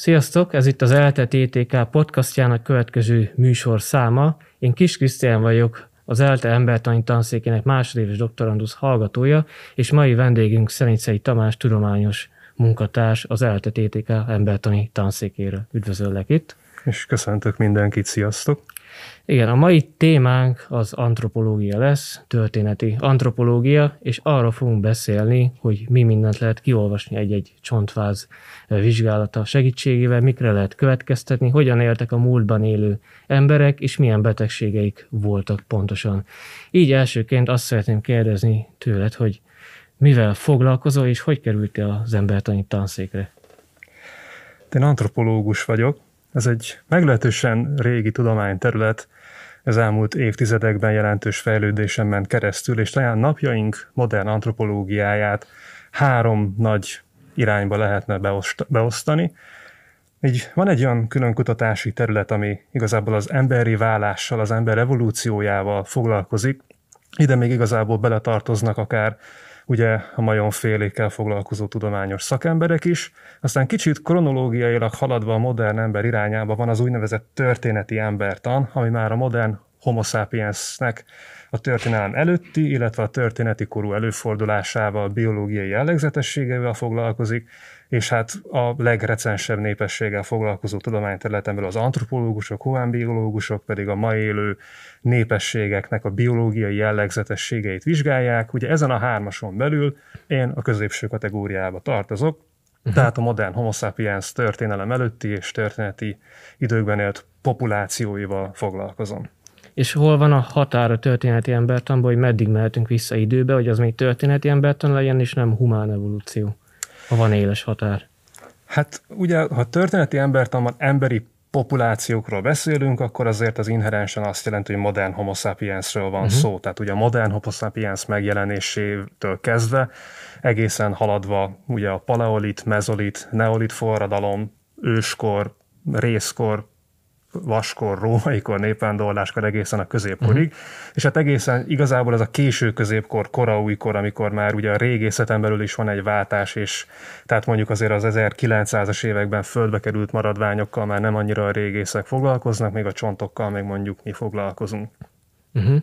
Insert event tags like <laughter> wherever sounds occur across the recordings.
Sziasztok, ez itt az ELTE TTK podcastjának következő műsor száma. Én Kis Krisztián vagyok, az ELTE embertani tanszékének másodéves doktorandusz hallgatója, és mai vendégünk Szenincei Tamás tudományos munkatárs az ELTE TTK embertani tanszékére. Üdvözöllek itt! És köszöntök mindenkit, sziasztok! Igen, a mai témánk az antropológia lesz, történeti antropológia, és arról fogunk beszélni, hogy mi mindent lehet kiolvasni egy-egy csontváz vizsgálata segítségével, mikre lehet következtetni, hogyan éltek a múltban élő emberek, és milyen betegségeik voltak pontosan. Így elsőként azt szeretném kérdezni tőled, hogy mivel foglalkozol, és hogy kerültél az embertani tanszékre? Én antropológus vagyok, ez egy meglehetősen régi tudományterület, az elmúlt évtizedekben jelentős fejlődésen ment keresztül, és talán napjaink modern antropológiáját három nagy irányba lehetne beosztani. Így van egy olyan külön kutatási terület, ami igazából az emberi válással, az ember evolúciójával foglalkozik. Ide még igazából beletartoznak akár ugye a majomfélékkel foglalkozó tudományos szakemberek is. Aztán kicsit kronológiailag haladva a modern ember irányába van az úgynevezett történeti embertan, ami már a modern homo sapiensnek a történelem előtti, illetve a történeti korú előfordulásával, biológiai jellegzetességeivel foglalkozik, és hát a legrecensebb népességgel foglalkozó tudományterületen belül az antropológusok, huánbiológusok pedig a ma élő népességeknek a biológiai jellegzetességeit vizsgálják. Ugye ezen a hármason belül én a középső kategóriába tartozok, uh-huh. tehát a modern homo sapiens történelem előtti és történeti időkben élt populációival foglalkozom. És hol van a határ a történeti embertanból, hogy meddig mehetünk vissza időbe, hogy az még történeti embertan legyen, és nem humán evolúció? Ha van éles határ? Hát ugye, ha történeti embertanban emberi populációkról beszélünk, akkor azért az inherensen azt jelenti, hogy modern homo sapiensről van uh-huh. szó. Tehát ugye a modern homo sapiens megjelenésétől kezdve egészen haladva ugye a paleolit, mezolit, neolit forradalom, őskor, részkor, vaskor, rómaikor, népvándorláskor egészen a középkorig, uh-huh. és hát egészen igazából ez a késő középkor, kora újkor, amikor már ugye a régészeten belül is van egy váltás, és tehát mondjuk azért az 1900-as években földbe került maradványokkal már nem annyira a régészek foglalkoznak, még a csontokkal még mondjuk mi foglalkozunk. Uh-huh.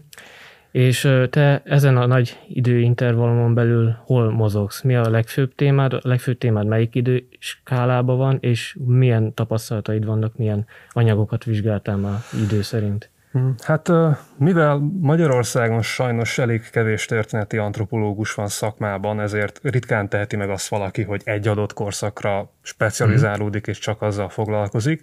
És te ezen a nagy időintervallumon belül hol mozogsz? Mi a legfőbb témád? A legfőbb témád melyik időskálában van, és milyen tapasztalataid vannak, milyen anyagokat vizsgáltál már idő szerint? Hm, hát mivel Magyarországon sajnos elég kevés történeti antropológus van szakmában, ezért ritkán teheti meg azt valaki, hogy egy adott korszakra specializálódik és csak azzal foglalkozik.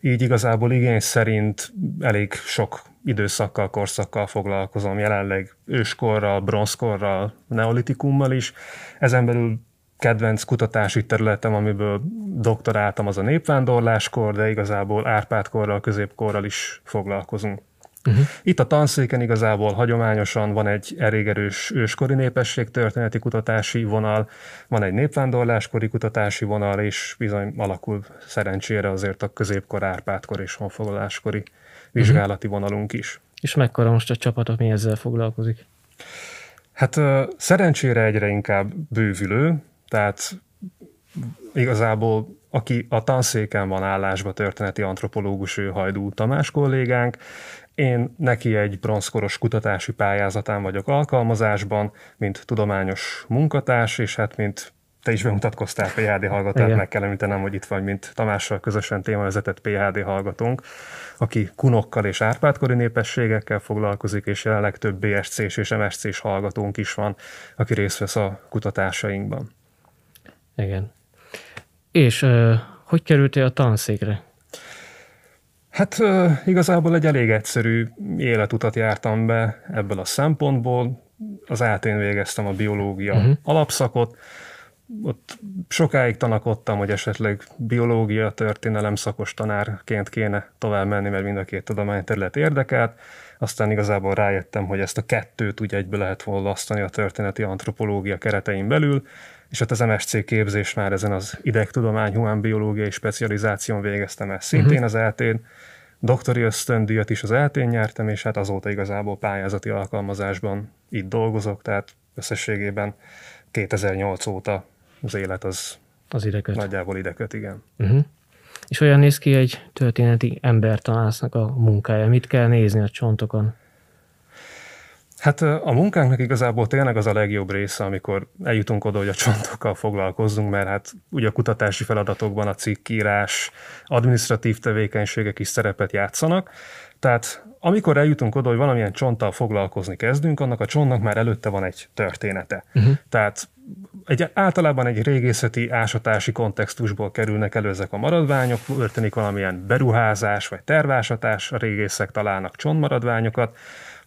Így igazából igény szerint elég sok időszakkal, korszakkal foglalkozom, jelenleg őskorral, bronzkorral, neolitikummal is. Ezen belül kedvenc kutatási területem, amiből doktoráltam, az a népvándorláskor, de igazából Árpádkorral, középkorral is foglalkozunk. Uh-huh. Itt a tanszéken igazából hagyományosan van egy elég erős őskori népesség történeti kutatási vonal, van egy népvándorláskori kutatási vonal, és bizony alakul szerencsére azért a középkor, Árpádkor és honfoglaláskori vizsgálati uh-huh. vonalunk is. És mekkora most a csapatok mi ezzel foglalkozik? Hát szerencsére egyre inkább bővülő, tehát igazából aki a tanszéken van állásba történeti antropológus, ő Hajdú Tamás kollégánk, én neki egy bronzkoros kutatási pályázatán vagyok alkalmazásban, mint tudományos munkatárs, és hát mint te is bemutatkoztál PHD hallgatót, meg kell említenem, hogy itt vagy, mint Tamással közösen témavezetett PHD hallgatónk, aki kunokkal és árpádkori népességekkel foglalkozik, és jelenleg több BSC-s és MSC-s hallgatónk is van, aki részt vesz a kutatásainkban. Igen. És hogy kerültél a tanszékre? Hát igazából egy elég egyszerű életutat jártam be ebből a szempontból. Az eltén végeztem a biológia uh-huh. alapszakot, ott sokáig tanakodtam, hogy esetleg biológia, történelem szakos tanárként kéne tovább menni, mert mind a két tudományterület érdekelt. Aztán igazából rájöttem, hogy ezt a kettőt úgy egybe lehet volasztani a történeti antropológia keretein belül, és hát az MSC képzés már ezen az idegtudomány, humánbiológiai specializáción végeztem ezt szintén uh-huh. az eltén. Doktori ösztöndíjat is az eltén nyertem, és hát azóta igazából pályázati alkalmazásban itt dolgozok, tehát összességében 2008 óta az élet az, az ideköt. nagyjából ideköt, igen. Uh-huh. És olyan néz ki egy történeti embertanásznak a munkája. Mit kell nézni a csontokon? Hát a munkánknak igazából tényleg az a legjobb része, amikor eljutunk oda, hogy a csontokkal foglalkozzunk, mert hát ugye a kutatási feladatokban a cikkírás, administratív tevékenységek is szerepet játszanak, tehát amikor eljutunk oda, hogy valamilyen csonttal foglalkozni kezdünk, annak a csontnak már előtte van egy története. Uh-huh. Tehát egy, általában egy régészeti ásatási kontextusból kerülnek elő ezek a maradványok, történik valamilyen beruházás vagy tervásatás, a régészek találnak csontmaradványokat,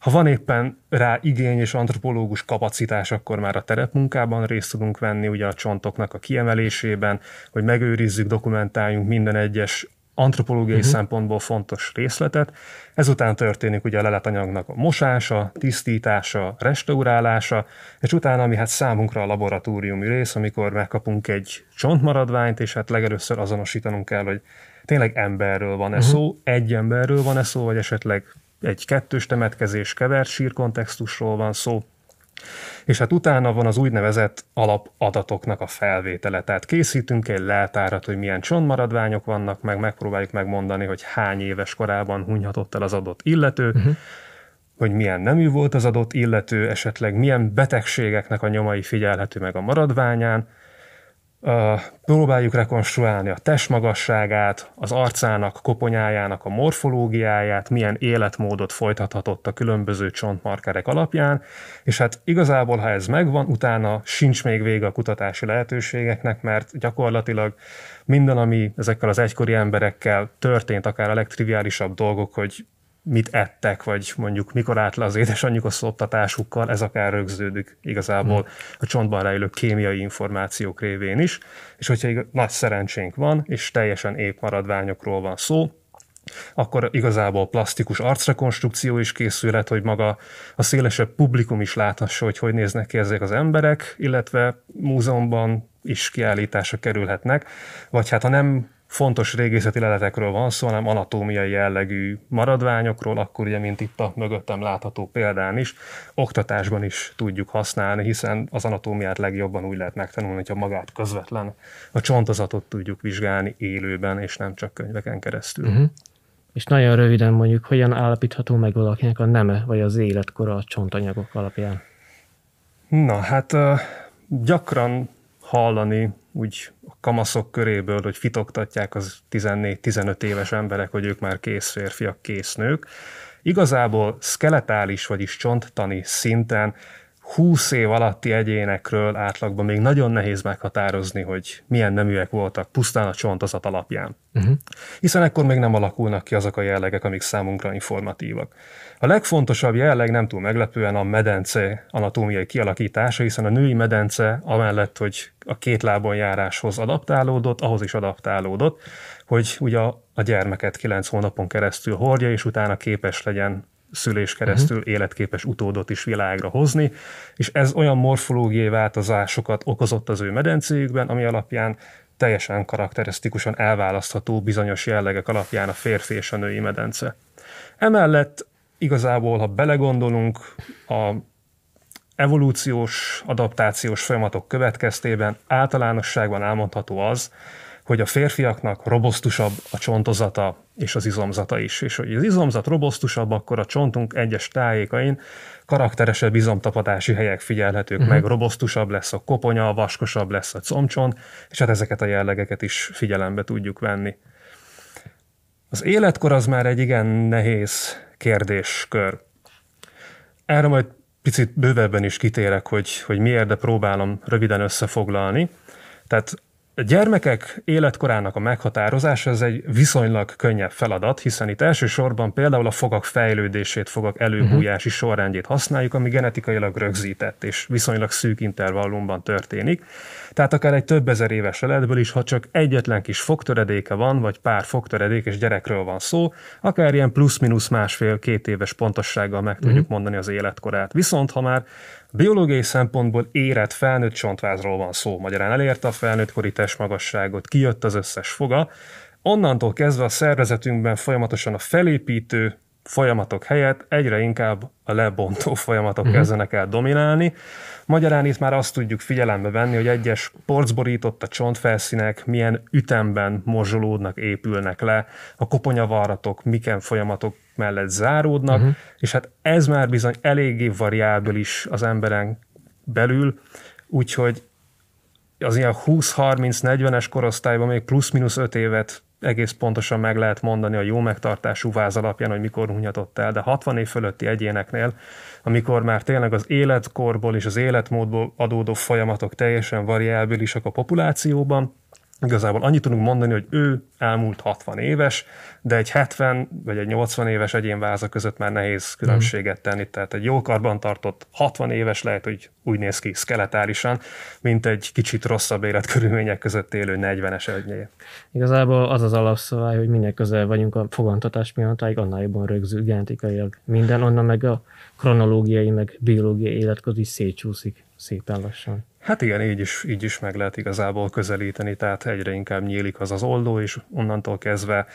ha van éppen rá igény és antropológus kapacitás, akkor már a terepmunkában részt tudunk venni, ugye a csontoknak a kiemelésében, hogy megőrizzük, dokumentáljunk minden egyes antropológiai uh-huh. szempontból fontos részletet. Ezután történik ugye a leletanyagnak a mosása, tisztítása, restaurálása, és utána, ami hát számunkra a laboratóriumi rész, amikor megkapunk egy csontmaradványt, és hát legelőször azonosítanunk kell, hogy tényleg emberről van-e uh-huh. szó, egy emberről van-e szó, vagy esetleg egy kettős temetkezés kevert sírkontextusról van szó, és hát utána van az úgynevezett alapadatoknak a felvétele. Tehát készítünk egy leltárat, hogy milyen csontmaradványok vannak, meg megpróbáljuk megmondani, hogy hány éves korában hunyhatott el az adott illető, uh-huh. hogy milyen nemű volt az adott illető, esetleg milyen betegségeknek a nyomai figyelhető meg a maradványán, próbáljuk rekonstruálni a testmagasságát, az arcának, koponyájának a morfológiáját, milyen életmódot folytathatott a különböző csontmarkerek alapján, és hát igazából, ha ez megvan, utána sincs még vége a kutatási lehetőségeknek, mert gyakorlatilag minden, ami ezekkel az egykori emberekkel történt, akár a legtriviálisabb dolgok, hogy mit ettek, vagy mondjuk mikor állt le az édesanyjuk a szoptatásukkal, ez akár rögződik igazából hmm. a csontban rejlő kémiai információk révén is, és hogyha nagy szerencsénk van, és teljesen épp maradványokról van szó, akkor igazából plastikus arcrekonstrukció is készülhet, hogy maga a szélesebb publikum is láthassa, hogy hogy néznek ki ezek az emberek, illetve múzeumban is kiállításra kerülhetnek, vagy hát ha nem fontos régészeti leletekről van szó, hanem anatómiai jellegű maradványokról, akkor ugye, mint itt a mögöttem látható példán is, oktatásban is tudjuk használni, hiszen az anatómiát legjobban úgy lehet megtanulni, hogyha magát közvetlen a csontozatot tudjuk vizsgálni élőben, és nem csak könyveken keresztül. Uh-huh. És nagyon röviden mondjuk, hogyan állapítható meg valakinek a neme, vagy az életkora a csontanyagok alapján? Na, hát gyakran hallani úgy kamaszok köréből, hogy fitoktatják az 14-15 éves emberek, hogy ők már kész férfiak, kész nők. Igazából skeletális, vagyis csonttani szinten 20 év alatti egyénekről átlagban még nagyon nehéz meghatározni, hogy milyen neműek voltak pusztán a csontozat alapján. Uh-huh. Hiszen ekkor még nem alakulnak ki azok a jellegek, amik számunkra informatívak. A legfontosabb jelleg nem túl meglepően a medence anatómiai kialakítása, hiszen a női medence amellett, hogy a két lábon járáshoz adaptálódott, ahhoz is adaptálódott, hogy ugye a gyermeket kilenc hónapon keresztül hordja, és utána képes legyen szülés keresztül uh-huh. életképes utódot is világra hozni, és ez olyan morfológiai változásokat okozott az ő medencéjükben, ami alapján teljesen karakterisztikusan elválasztható bizonyos jellegek alapján a férfi és a női medence. Emellett igazából, ha belegondolunk, a evolúciós, adaptációs folyamatok következtében általánosságban elmondható az, hogy a férfiaknak robosztusabb a csontozata és az izomzata is. És hogy az izomzat robosztusabb, akkor a csontunk egyes tájékain karakteresebb izomtapadási helyek figyelhetők uh-huh. meg, robosztusabb lesz a koponya, vaskosabb lesz a comcsont, és hát ezeket a jellegeket is figyelembe tudjuk venni. Az életkor az már egy igen nehéz kérdéskör. Erre majd picit bővebben is kitérek, hogy, hogy miért, de próbálom röviden összefoglalni. Tehát a gyermekek életkorának a meghatározása ez egy viszonylag könnyebb feladat, hiszen itt elsősorban például a fogak fejlődését, fogak előbújási uh-huh. sorrendjét használjuk, ami genetikailag rögzített és viszonylag szűk intervallumban történik. Tehát akár egy több ezer éves leletből is, ha csak egyetlen kis fogtöredéke van, vagy pár fogtöredékes gyerekről van szó, akár ilyen plusz-minusz másfél-két éves pontossággal meg uh-huh. tudjuk mondani az életkorát. Viszont ha már Biológiai szempontból érett felnőtt csontvázról van szó, magyarán elérte a felnőttkori testmagasságot, kijött az összes foga, onnantól kezdve a szervezetünkben folyamatosan a felépítő folyamatok helyett egyre inkább a lebontó folyamatok uh-huh. kezdenek el dominálni. Magyarán itt már azt tudjuk figyelembe venni, hogy egyes porcborított a csontfelszínek milyen ütemben morzsolódnak, épülnek le, a koponyavarratok miken folyamatok mellett záródnak, uh-huh. és hát ez már bizony eléggé variábilis az emberen belül, úgyhogy az ilyen 20-30-40-es korosztályban még plusz-minusz 5 évet egész pontosan meg lehet mondani a jó megtartású váz alapján, hogy mikor hunyatott el, de 60 év fölötti egyéneknél, amikor már tényleg az életkorból és az életmódból adódó folyamatok teljesen variábilisak a populációban, Igazából annyit tudunk mondani, hogy ő elmúlt 60 éves, de egy 70 vagy egy 80 éves egyén váza között már nehéz különbséget tenni. Tehát egy jó karban tartott 60 éves lehet, hogy úgy néz ki skeletálisan, mint egy kicsit rosszabb életkörülmények között élő 40-es egyé. Igazából az az alapszabály, hogy minél közel vagyunk a fogantatás pillanatáig, annál jobban rögzül genetikailag minden, onnan meg a kronológiai, meg biológiai életkod is szétcsúszik szépen lassan. Hát igen, így is, így is meg lehet igazából közelíteni, tehát egyre inkább nyílik az az oldó, és onnantól kezdve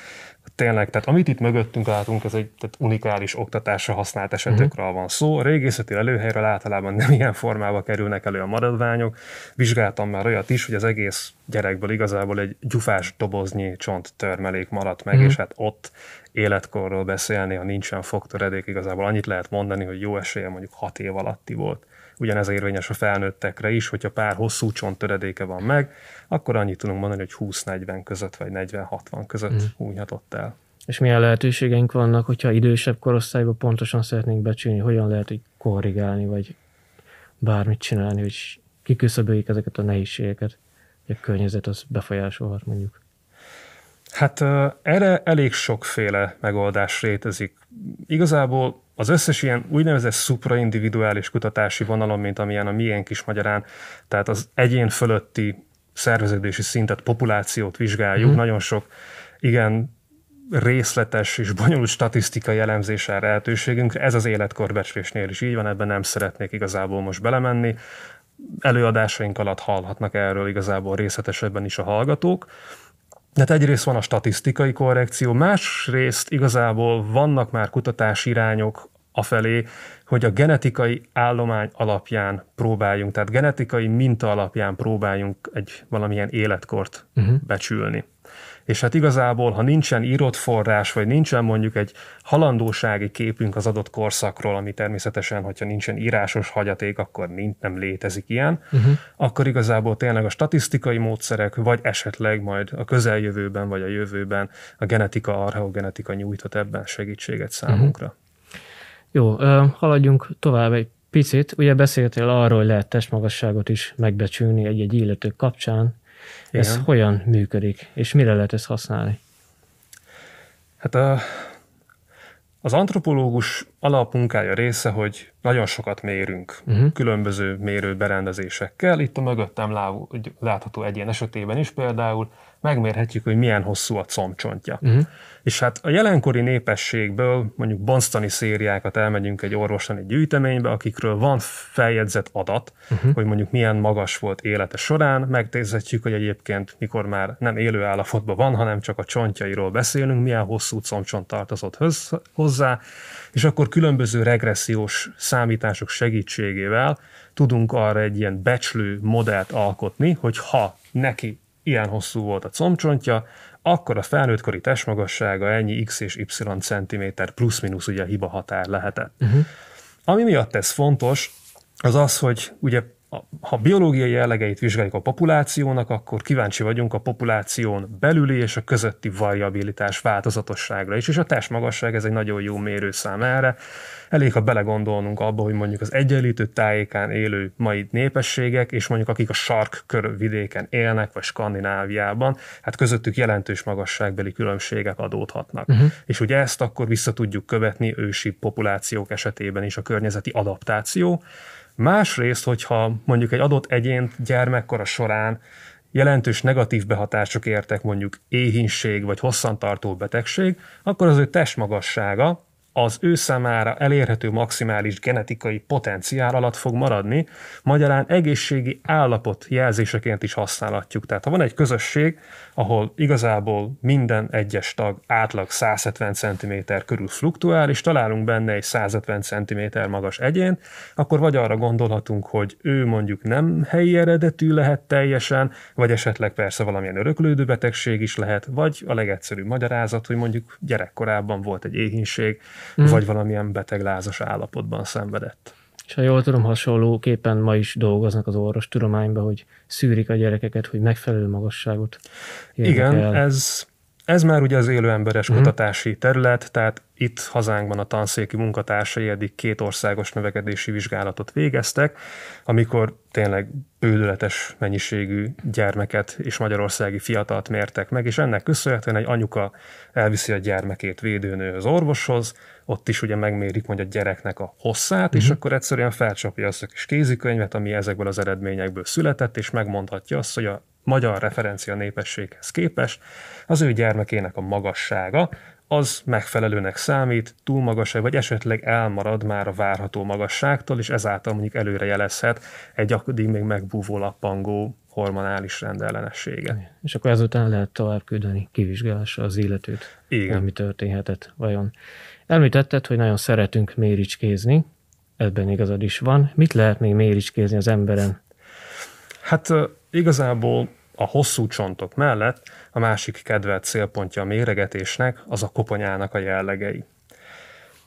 tényleg, tehát amit itt mögöttünk látunk, ez egy tehát unikális oktatásra használt esetekről uh-huh. van szó. A régészeti előhelyről általában nem ilyen formába kerülnek elő a maradványok. Vizsgáltam már olyat is, hogy az egész gyerekből igazából egy gyufás doboznyi csont törmelék maradt meg, uh-huh. és hát ott életkorról beszélni, ha nincsen fogtöredék, igazából annyit lehet mondani, hogy jó esélye mondjuk hat év alatti volt. Ugyanez érvényes a felnőttekre is, hogyha pár hosszú csonttöredéke van meg, akkor annyit tudunk mondani, hogy 20-40 között vagy 40-60 között mm. húnyhatott el. És milyen lehetőségeink vannak, hogyha idősebb korosztályban pontosan szeretnénk becsülni, hogyan lehet hogy korrigálni, vagy bármit csinálni, hogy kiküszöböljük ezeket a nehézségeket, hogy a környezet az befolyásolhat mondjuk. Hát erre elég sokféle megoldás létezik. Igazából az összes ilyen úgynevezett supraindividuális kutatási vonalon, mint amilyen a miénk is magyarán, tehát az egyén fölötti szerveződési szintet, populációt vizsgáljuk, mm. nagyon sok igen részletes és bonyolult statisztikai elemzésre lehetőségünk. Ez az életkorbecslésnél is így van, ebben nem szeretnék igazából most belemenni. Előadásaink alatt hallhatnak erről igazából részletesebben is a hallgatók. Tehát egyrészt van a statisztikai korrekció, másrészt igazából vannak már kutatási irányok afelé, hogy a genetikai állomány alapján próbáljunk, tehát genetikai minta alapján próbáljunk egy valamilyen életkort uh-huh. becsülni. És hát igazából, ha nincsen írott forrás, vagy nincsen mondjuk egy halandósági képünk az adott korszakról, ami természetesen, hogyha nincsen írásos hagyaték, akkor nincs, nem létezik ilyen, uh-huh. akkor igazából tényleg a statisztikai módszerek, vagy esetleg majd a közeljövőben, vagy a jövőben a genetika, archeogenetika nyújtott ebben segítséget számunkra. Uh-huh. Jó, haladjunk tovább egy picit. Ugye beszéltél arról, hogy lehet testmagasságot is megbecsülni egy-egy illető kapcsán. Igen. Ez hogyan működik, és mire lehet ezt használni? Hát a, az antropológus alapmunkája része, hogy nagyon sokat mérünk uh-huh. különböző mérőberendezésekkel. Itt a mögöttem látható egyén esetében is például megmérhetjük, hogy milyen hosszú a combcsontja. Uh-huh. És hát a jelenkori népességből mondjuk bonztani szériákat elmegyünk egy orvoslani gyűjteménybe, akikről van feljegyzett adat, uh-huh. hogy mondjuk milyen magas volt élete során, megtézhetjük, hogy egyébként mikor már nem élő állapotban van, hanem csak a csontjairól beszélünk, milyen hosszú combcsont tartozott hozzá, és akkor különböző regressziós számítások segítségével tudunk arra egy ilyen becslő modellt alkotni, hogy ha neki ilyen hosszú volt a combcsontja, akkor a felnőttkori testmagassága ennyi x és y centiméter plusz-minusz ugye a hiba határ lehetett. Uh-huh. Ami miatt ez fontos, az az, hogy ugye ha biológiai jellegeit vizsgáljuk a populációnak, akkor kíváncsi vagyunk a populáción belüli és a közötti variabilitás változatosságra is, és a testmagasság ez egy nagyon jó mérőszám erre. Elég, ha belegondolnunk abba, hogy mondjuk az egyenlítő tájékán élő mai népességek, és mondjuk akik a sarkkör vidéken élnek, vagy Skandináviában, hát közöttük jelentős magasságbeli különbségek adódhatnak. Uh-huh. És ugye ezt akkor vissza tudjuk követni ősi populációk esetében is a környezeti adaptáció, Másrészt, hogyha mondjuk egy adott egyént gyermekkora során jelentős negatív behatások értek, mondjuk éhínség vagy hosszantartó betegség, akkor az ő testmagassága az ő számára elérhető maximális genetikai potenciál alatt fog maradni, magyarán egészségi állapot jelzéseként is használhatjuk. Tehát ha van egy közösség, ahol igazából minden egyes tag átlag 170 cm körül fluktuál, és találunk benne egy 150 cm magas egyén, akkor vagy arra gondolhatunk, hogy ő mondjuk nem helyi eredetű lehet teljesen, vagy esetleg persze valamilyen öröklődő betegség is lehet, vagy a legegyszerűbb magyarázat, hogy mondjuk gyerekkorában volt egy éhínség, mm. vagy valamilyen beteglázas állapotban szenvedett. És ha jól tudom, hasonlóképpen ma is dolgoznak az orvostudományban, hogy szűrik a gyerekeket, hogy megfelelő magasságot Igen, el. ez ez már ugye az élő emberes uh-huh. kutatási terület, tehát itt hazánkban a tanszéki munkatársai eddig két országos növekedési vizsgálatot végeztek, amikor tényleg bődületes mennyiségű gyermeket és magyarországi fiatalt mértek meg, és ennek köszönhetően egy anyuka elviszi a gyermekét védőnő az orvoshoz, ott is ugye megmérik mondja a gyereknek a hosszát, uh-huh. és mhm. akkor egyszerűen felcsapja azt a kis kézikönyvet, ami ezekből az eredményekből született, és megmondhatja azt, hogy a magyar referencia népességhez képest az ő gyermekének a magassága az megfelelőnek számít, túl magas vagy esetleg elmarad már a várható magasságtól, és ezáltal mondjuk előre jelezhet egy addig még megbúvó lappangó hormonális rendellenessége. És akkor ezután lehet tovább küldeni kivizsgálásra az illetőt. Igen. Mi történhetett vajon. Említetted, hogy nagyon szeretünk méricskézni, ebben igazad is van. Mit lehet még méricskézni az emberen? Hát igazából a hosszú csontok mellett a másik kedvelt célpontja a méregetésnek az a koponyának a jellegei.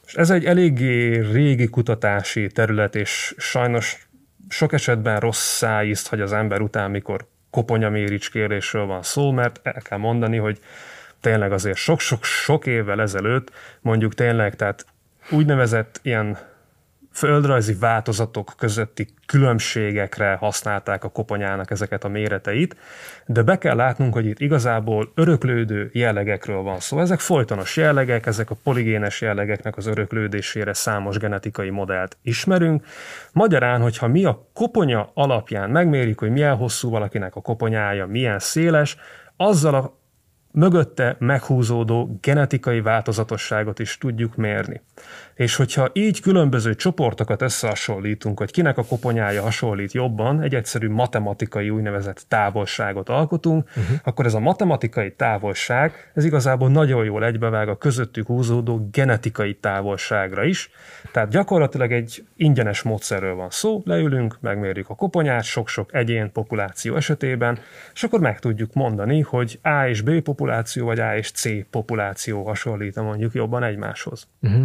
És ez egy eléggé régi kutatási terület, és sajnos sok esetben rossz szájízt hagy az ember után, mikor koponyaméricskérésről van szó, mert el kell mondani, hogy tényleg azért sok-sok-sok évvel ezelőtt, mondjuk tényleg, tehát úgynevezett ilyen földrajzi változatok közötti különbségekre használták a koponyának ezeket a méreteit, de be kell látnunk, hogy itt igazából öröklődő jellegekről van szó. Ezek folytonos jellegek, ezek a poligénes jellegeknek az öröklődésére számos genetikai modellt ismerünk. Magyarán, hogyha mi a koponya alapján megmérjük, hogy milyen hosszú valakinek a koponyája, milyen széles, azzal a mögötte meghúzódó genetikai változatosságot is tudjuk mérni. És hogyha így különböző csoportokat összehasonlítunk, hogy kinek a koponyája hasonlít jobban, egy egyszerű matematikai úgynevezett távolságot alkotunk, uh-huh. akkor ez a matematikai távolság, ez igazából nagyon jól egybevág a közöttük húzódó genetikai távolságra is. Tehát gyakorlatilag egy ingyenes módszerről van szó, leülünk, megmérjük a koponyát sok-sok egyén populáció esetében, és akkor meg tudjuk mondani, hogy A és B populáció, vagy A és C populáció hasonlít mondjuk jobban egymáshoz. Uh-huh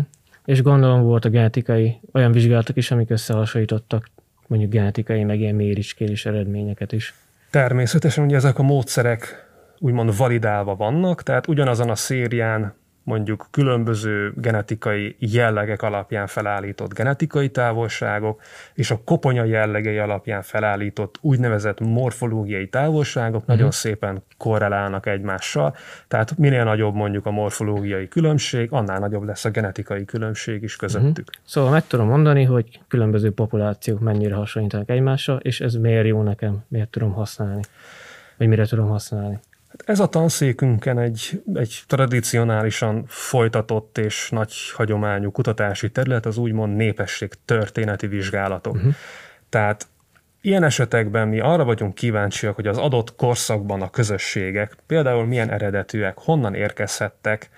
és gondolom volt a genetikai olyan vizsgálatok is, amik összehasonlítottak mondjuk genetikai, meg ilyen méricskélés eredményeket is. Természetesen ugye ezek a módszerek úgymond validálva vannak, tehát ugyanazon a szérián mondjuk különböző genetikai jellegek alapján felállított genetikai távolságok, és a koponya jellegei alapján felállított úgynevezett morfológiai távolságok uh-huh. nagyon szépen korrelálnak egymással. Tehát minél nagyobb mondjuk a morfológiai különbség, annál nagyobb lesz a genetikai különbség is közöttük. Uh-huh. Szóval meg tudom mondani, hogy különböző populációk mennyire hasonlítanak egymással, és ez miért jó nekem, miért tudom használni, vagy mire tudom használni. Ez a tanszékünken egy, egy tradicionálisan folytatott és nagy hagyományú kutatási terület, az úgymond népesség történeti vizsgálatok. Uh-huh. Tehát Ilyen esetekben mi arra vagyunk kíváncsiak, hogy az adott korszakban a közösségek például milyen eredetűek, honnan érkezhettek,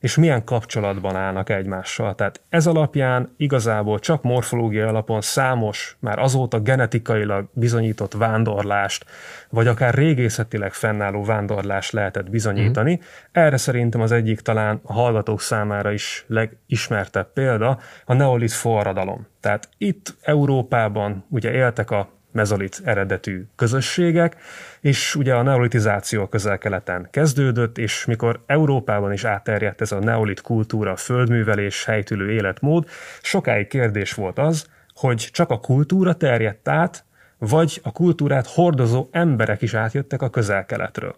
és milyen kapcsolatban állnak egymással. Tehát ez alapján igazából csak morfológiai alapon számos, már azóta genetikailag bizonyított vándorlást, vagy akár régészetileg fennálló vándorlást lehetett bizonyítani. Mm. Erre szerintem az egyik talán a hallgatók számára is legismertebb példa a neolit forradalom. Tehát itt Európában ugye éltek a mezolit eredetű közösségek, és ugye a neolitizáció közel-keleten kezdődött, és mikor Európában is átterjedt ez a neolit kultúra, földművelés, helytülő életmód, sokáig kérdés volt az, hogy csak a kultúra terjedt át, vagy a kultúrát hordozó emberek is átjöttek a közel-keletről.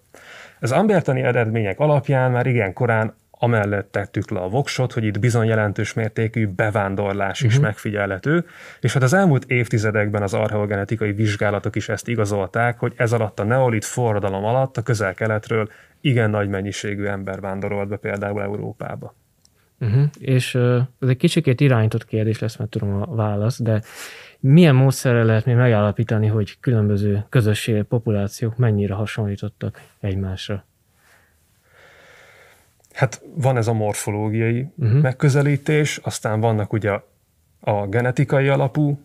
Az ambertani eredmények alapján már igen korán amellett tettük le a voksot, hogy itt bizony jelentős mértékű bevándorlás uh-huh. is mhm. megfigyelhető, és hát az elmúlt évtizedekben az archeogenetikai vizsgálatok is ezt igazolták, hogy ez alatt a neolit forradalom alatt a közel-keletről igen nagy mennyiségű ember vándorolt be például Európába. Uh-huh. És uh, ez egy kicsikét irányított kérdés lesz, mert tudom a válasz, de milyen módszerrel lehet még megállapítani, hogy különböző közösségek, populációk mennyire hasonlítottak egymásra? Hát van ez a morfológiai uh-huh. megközelítés, aztán vannak ugye a genetikai alapú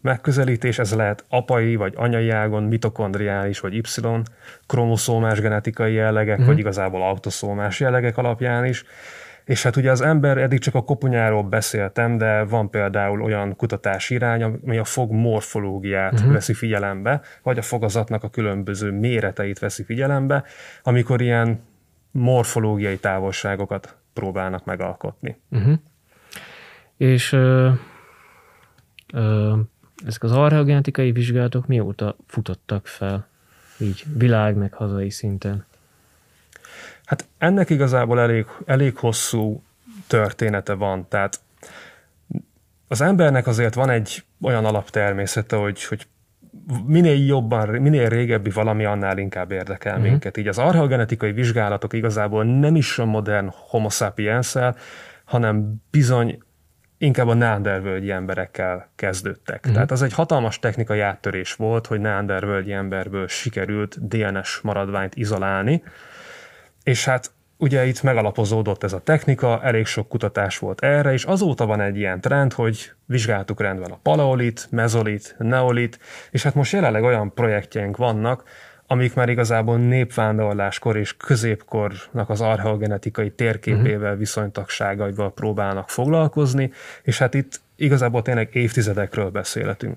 megközelítés, ez lehet apai vagy anyai ágon, mitokondriális vagy Y kromoszómás genetikai jellegek, uh-huh. vagy igazából autoszómás jellegek alapján is. És hát ugye az ember, eddig csak a koponyáról beszéltem, de van például olyan kutatási irány, ami a fog morfológiát uh-huh. veszi figyelembe, vagy a fogazatnak a különböző méreteit veszi figyelembe, amikor ilyen morfológiai távolságokat próbálnak megalkotni. Uh-huh. És ö, ö, ezek az archeogenetikai vizsgálatok mióta futottak fel, így világ meg hazai szinten? Hát ennek igazából elég, elég hosszú története van, tehát az embernek azért van egy olyan alaptermészete, hogy, hogy minél jobban, minél régebbi valami, annál inkább érdekel uh-huh. minket. Így az archeogenetikai vizsgálatok igazából nem is a modern homo sapiens hanem bizony inkább a neandervölgyi emberekkel kezdődtek. Uh-huh. Tehát az egy hatalmas technikai áttörés volt, hogy neandervölgyi emberből sikerült DNS maradványt izolálni, és hát ugye itt megalapozódott ez a technika, elég sok kutatás volt erre, és azóta van egy ilyen trend, hogy vizsgáltuk rendben a paleolit, mezolit, neolit, és hát most jelenleg olyan projektjeink vannak, amik már igazából népvándorláskor és középkornak az archeogenetikai térképével, uh-huh. viszonytagságaival próbálnak foglalkozni, és hát itt igazából tényleg évtizedekről beszélhetünk.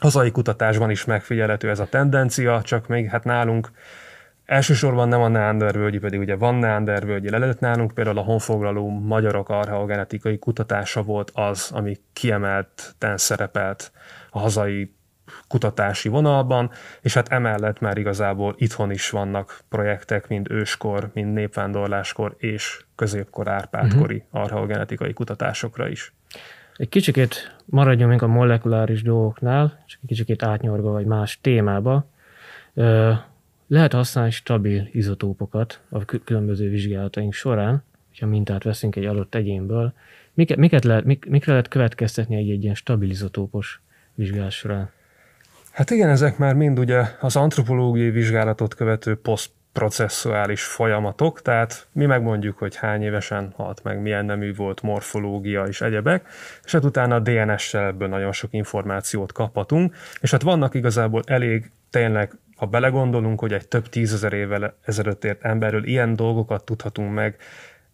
Hazai kutatásban is megfigyelhető ez a tendencia, csak még hát nálunk Elsősorban nem a Neandervölgyi, pedig ugye van Neandervölgyi lelet nálunk, például a honfoglaló magyarok archeogenetikai kutatása volt az, ami kiemelten szerepelt a hazai kutatási vonalban, és hát emellett már igazából itthon is vannak projektek, mind őskor, mind népvándorláskor és középkor árpádkori uh-huh. archeogenetikai kutatásokra is. Egy kicsikét maradjunk még a molekuláris dolgoknál, csak egy kicsikét átnyolva vagy más témába. Lehet használni stabil izotópokat a különböző vizsgálataink során, hogyha mintát veszünk egy adott egyénből. Miket, miket lehet, mik, mikre lehet következtetni egy, egy ilyen stabil izotópos vizsgálat során? Hát igen, ezek már mind ugye az antropológiai vizsgálatot követő posztprocessuális folyamatok, tehát mi megmondjuk, hogy hány évesen halt meg, milyen nemű volt, morfológia és egyebek, és hát utána a DNS-sel ebből nagyon sok információt kaphatunk, és hát vannak igazából elég tényleg ha belegondolunk, hogy egy több tízezer évvel ezelőtt ért emberről ilyen dolgokat tudhatunk meg,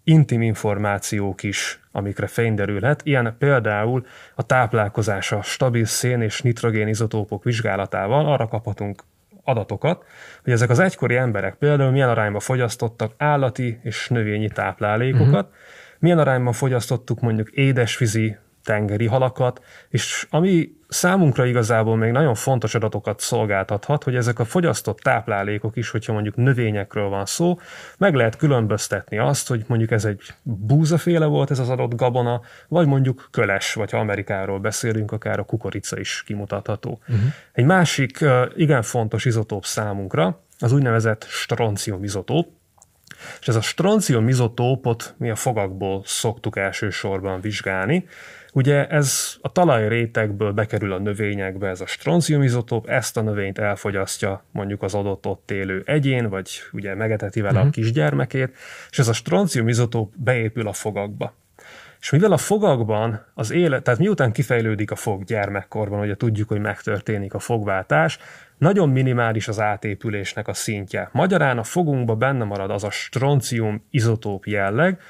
intim információk is, amikre fény derülhet. Ilyen például a táplálkozása stabil szén és nitrogén izotópok vizsgálatával arra kaphatunk adatokat, hogy ezek az egykori emberek például milyen arányban fogyasztottak állati és növényi táplálékokat, uh-huh. milyen arányban fogyasztottuk mondjuk édesvízi tengeri halakat, és ami számunkra igazából még nagyon fontos adatokat szolgáltathat, hogy ezek a fogyasztott táplálékok is, hogyha mondjuk növényekről van szó, meg lehet különböztetni azt, hogy mondjuk ez egy búzaféle volt ez az adott gabona, vagy mondjuk köles, vagy ha Amerikáról beszélünk, akár a kukorica is kimutatható. Uh-huh. Egy másik igen fontos izotóp számunkra, az úgynevezett stroncium izotóp, és ez a stroncium izotópot mi a fogakból szoktuk elsősorban vizsgálni, Ugye ez a talajrétegből bekerül a növényekbe ez a stronciumizotóp, ezt a növényt elfogyasztja mondjuk az adott ott élő egyén, vagy ugye megeteti vele uh-huh. a mhm. kisgyermekét, és ez a stronciumizotóp beépül a fogakba. És mivel a fogakban az élet, tehát miután kifejlődik a fog gyermekkorban, ugye tudjuk, hogy megtörténik a fogváltás, nagyon minimális az átépülésnek a szintje. Magyarán a fogunkba benne marad az a stroncium izotóp jelleg,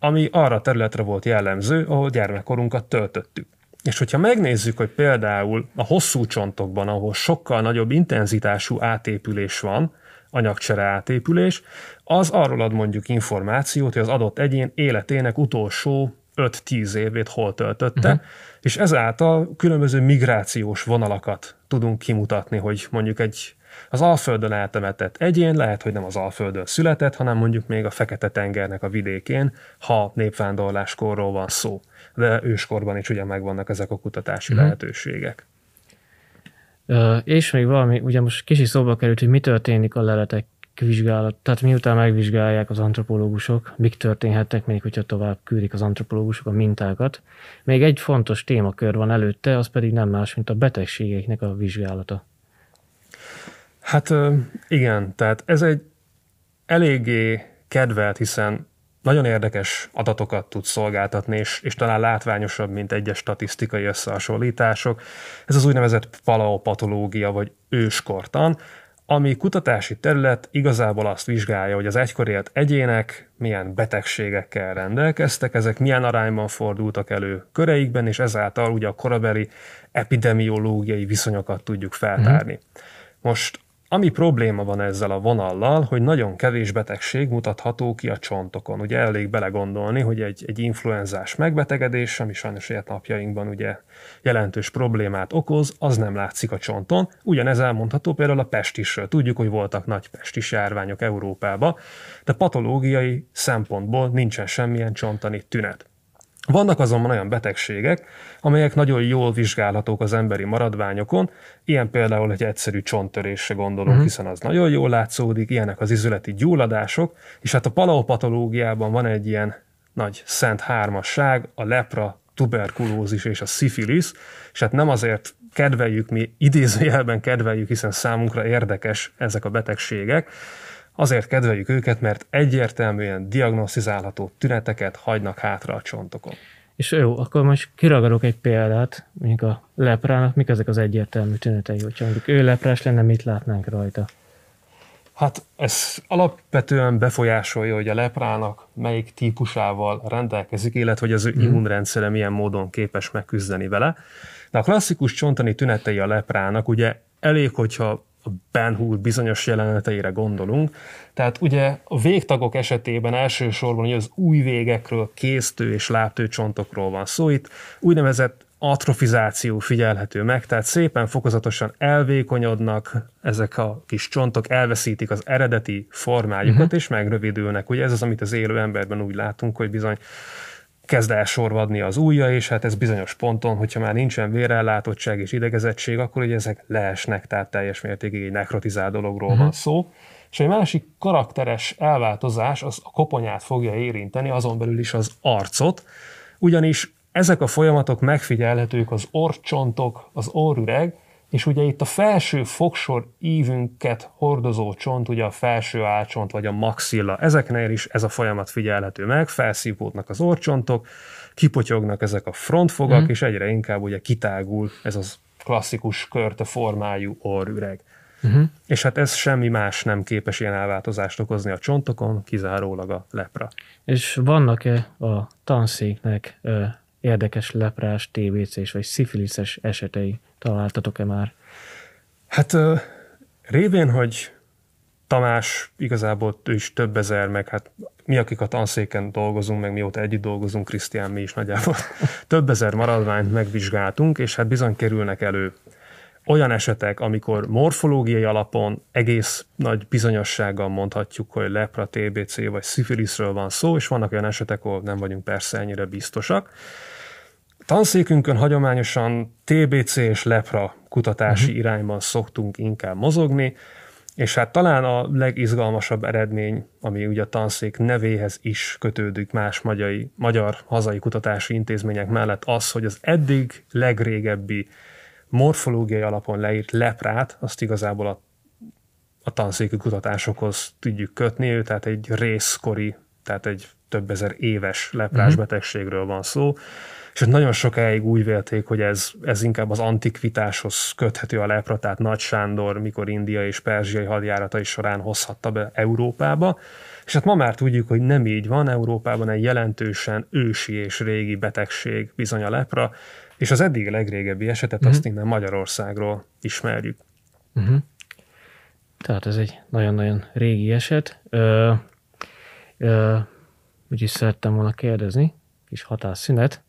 ami arra a területre volt jellemző, ahol gyermekkorunkat töltöttük. És hogyha megnézzük, hogy például a hosszú csontokban, ahol sokkal nagyobb intenzitású átépülés van, anyagcsere átépülés, az arról ad mondjuk információt, hogy az adott egyén életének utolsó 5-10 évét hol töltötte, uh-huh. és ezáltal különböző migrációs vonalakat tudunk kimutatni, hogy mondjuk egy az Alföldön eltemetett egyén lehet, hogy nem az Alföldön született, hanem mondjuk még a Fekete-tengernek a vidékén, ha népvándorláskorról van szó. De őskorban is ugye megvannak ezek a kutatási hmm. lehetőségek. És még valami, ugye most kicsi szóba került, hogy mi történik a leletek vizsgálat, tehát miután megvizsgálják az antropológusok, mik történhetnek még, hogyha tovább küldik az antropológusok a mintákat. Még egy fontos témakör van előtte, az pedig nem más, mint a betegségeknek a vizsgálata. Hát igen, tehát ez egy eléggé kedvelt, hiszen nagyon érdekes adatokat tud szolgáltatni, és, és talán látványosabb, mint egyes statisztikai összehasonlítások. Ez az úgynevezett paleopatológia, vagy őskortan, ami kutatási terület igazából azt vizsgálja, hogy az egykor élt egyének milyen betegségekkel rendelkeztek, ezek milyen arányban fordultak elő köreikben, és ezáltal ugye a korabeli epidemiológiai viszonyokat tudjuk feltárni. Mm. Most ami probléma van ezzel a vonallal, hogy nagyon kevés betegség mutatható ki a csontokon. Ugye elég belegondolni, hogy egy, egy influenzás megbetegedés, ami sajnos élet napjainkban ugye jelentős problémát okoz, az nem látszik a csonton. Ugyanez elmondható például a pestisről. Tudjuk, hogy voltak nagy pestis járványok Európába, de patológiai szempontból nincsen semmilyen csontani tünet. Vannak azonban olyan betegségek, amelyek nagyon jól vizsgálhatók az emberi maradványokon, ilyen például egy egyszerű csonttörésre gondolunk, uh-huh. hiszen az nagyon jól látszódik, ilyenek az izületi gyulladások, és hát a paleopatológiában van egy ilyen nagy szent hármasság, a lepra, tuberkulózis és a szifilisz, és hát nem azért kedveljük mi, idézőjelben kedveljük, hiszen számunkra érdekes ezek a betegségek, Azért kedveljük őket, mert egyértelműen diagnosztizálható tüneteket hagynak hátra a csontokon. És jó, akkor most kiragadok egy példát, mondjuk a leprának, mik ezek az egyértelmű tünetei, hogyha mondjuk ő leprás lenne, mit látnánk rajta? Hát ez alapvetően befolyásolja, hogy a leprának melyik típusával rendelkezik, illetve hogy az ő mm. immunrendszere milyen módon képes megküzdeni vele. De a klasszikus csontani tünetei a leprának ugye elég, hogyha a Ben Hur bizonyos jeleneteire gondolunk. Tehát ugye a végtagok esetében elsősorban ugye az új végekről, kéztő és lábtőcsontokról van szó. Itt úgynevezett atrofizáció figyelhető meg, tehát szépen fokozatosan elvékonyodnak ezek a kis csontok, elveszítik az eredeti formájukat, uh-huh. és megrövidülnek. Ugye ez az, amit az élő emberben úgy látunk, hogy bizony kezd el sorvadni az ujja, és hát ez bizonyos ponton, hogyha már nincsen vérellátottság és idegezettség, akkor ugye ezek leesnek, tehát teljes mértékig egy nekrotizált dologról uh-huh. van mhm. szó. És egy másik karakteres elváltozás az a koponyát fogja érinteni, azon belül is az arcot, ugyanis ezek a folyamatok megfigyelhetők az orcsontok, az orrüreg, és ugye itt a felső fogsor ívünket hordozó csont, ugye a felső álcsont vagy a maxilla, ezeknél is ez a folyamat figyelhető meg, felszívódnak az orcsontok, kipotyognak ezek a frontfogak, mm. és egyre inkább ugye kitágul ez az klasszikus körte formájú orrüreg. Uh-huh. És hát ez semmi más nem képes ilyen elváltozást okozni a csontokon, kizárólag a lepra. És vannak-e a tanszéknek ö, érdekes leprás, TBC-s vagy szifiliszes esetei? Találtatok-e már? Hát révén, hogy Tamás igazából ő is több ezer, meg hát mi, akik a tanszéken dolgozunk, meg mióta együtt dolgozunk, Krisztián, mi is nagyjából <laughs> több ezer maradványt megvizsgáltunk, és hát bizony kerülnek elő olyan esetek, amikor morfológiai alapon egész nagy bizonyossággal mondhatjuk, hogy lepra, TBC vagy szifiliszről van szó, és vannak olyan esetek, ahol nem vagyunk persze ennyire biztosak. Tanszékünkön hagyományosan TBC és lepra kutatási uh-huh. irányban szoktunk inkább mozogni, és hát talán a legizgalmasabb eredmény, ami ugye a tanszék nevéhez is kötődik más magyai, magyar hazai kutatási intézmények mellett az, hogy az eddig legrégebbi morfológiai alapon leírt leprát, azt igazából a, a tanszéki kutatásokhoz tudjuk kötni, tehát egy részkori, tehát egy több ezer éves leprás uh-huh. betegségről van szó, és nagyon sokáig úgy vélték, hogy ez, ez inkább az antikvitáshoz köthető a lepra, tehát Nagy Sándor, mikor India és Perzsiai hadjáratai során hozhatta be Európába, és hát ma már tudjuk, hogy nem így van, Európában egy jelentősen ősi és régi betegség bizony a lepra, és az eddig legrégebbi esetet uh-huh. azt innen Magyarországról ismerjük. Uh-huh. Tehát ez egy nagyon-nagyon régi eset. Ö, ö, úgyis szerettem volna kérdezni, kis hatásszünet.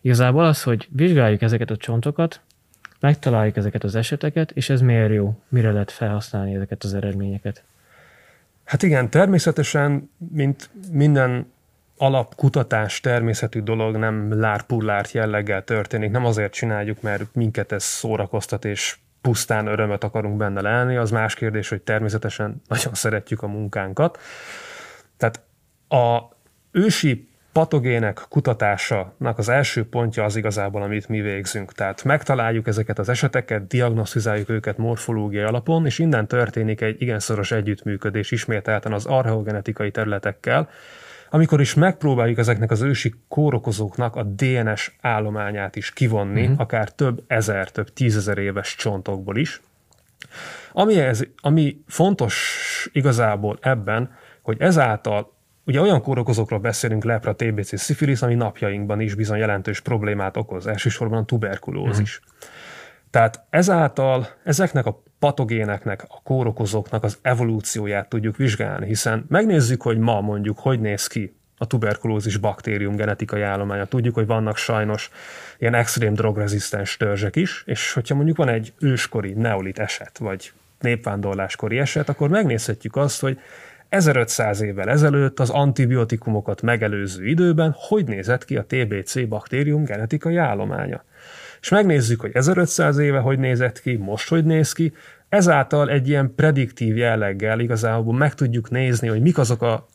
Igazából az, hogy vizsgáljuk ezeket a csontokat, megtaláljuk ezeket az eseteket, és ez miért jó? Mire lehet felhasználni ezeket az eredményeket? Hát igen, természetesen, mint minden alapkutatás természetű dolog nem lárpullárt jelleggel történik, nem azért csináljuk, mert minket ez szórakoztat, és pusztán örömet akarunk benne lenni, az más kérdés, hogy természetesen nagyon szeretjük a munkánkat. Tehát a ősi patogének kutatásának az első pontja az igazából, amit mi végzünk. Tehát megtaláljuk ezeket az eseteket, diagnosztizáljuk őket morfológiai alapon, és innen történik egy igen szoros együttműködés ismételten az archeogenetikai területekkel, amikor is megpróbáljuk ezeknek az ősi kórokozóknak a DNS állományát is kivonni, uh-huh. akár több ezer, több tízezer éves csontokból is. Ami, ez, ami fontos igazából ebben, hogy ezáltal Ugye olyan kórokozókról beszélünk, lepra, TBC, szifilisz, ami napjainkban is bizony jelentős problémát okoz, elsősorban a tuberkulózis. Mm. Tehát ezáltal ezeknek a patogéneknek, a kórokozóknak az evolúcióját tudjuk vizsgálni, hiszen megnézzük, hogy ma mondjuk hogy néz ki a tuberkulózis baktérium genetikai állománya. Tudjuk, hogy vannak sajnos ilyen extrém drogrezisztens törzsek is, és hogyha mondjuk van egy őskori neolit eset, vagy népvándorláskori eset, akkor megnézhetjük azt, hogy 1500 évvel ezelőtt az antibiotikumokat megelőző időben hogy nézett ki a TBC baktérium genetikai állománya. És megnézzük, hogy 1500 éve hogy nézett ki, most hogy néz ki, ezáltal egy ilyen prediktív jelleggel igazából meg tudjuk nézni, hogy mik azok a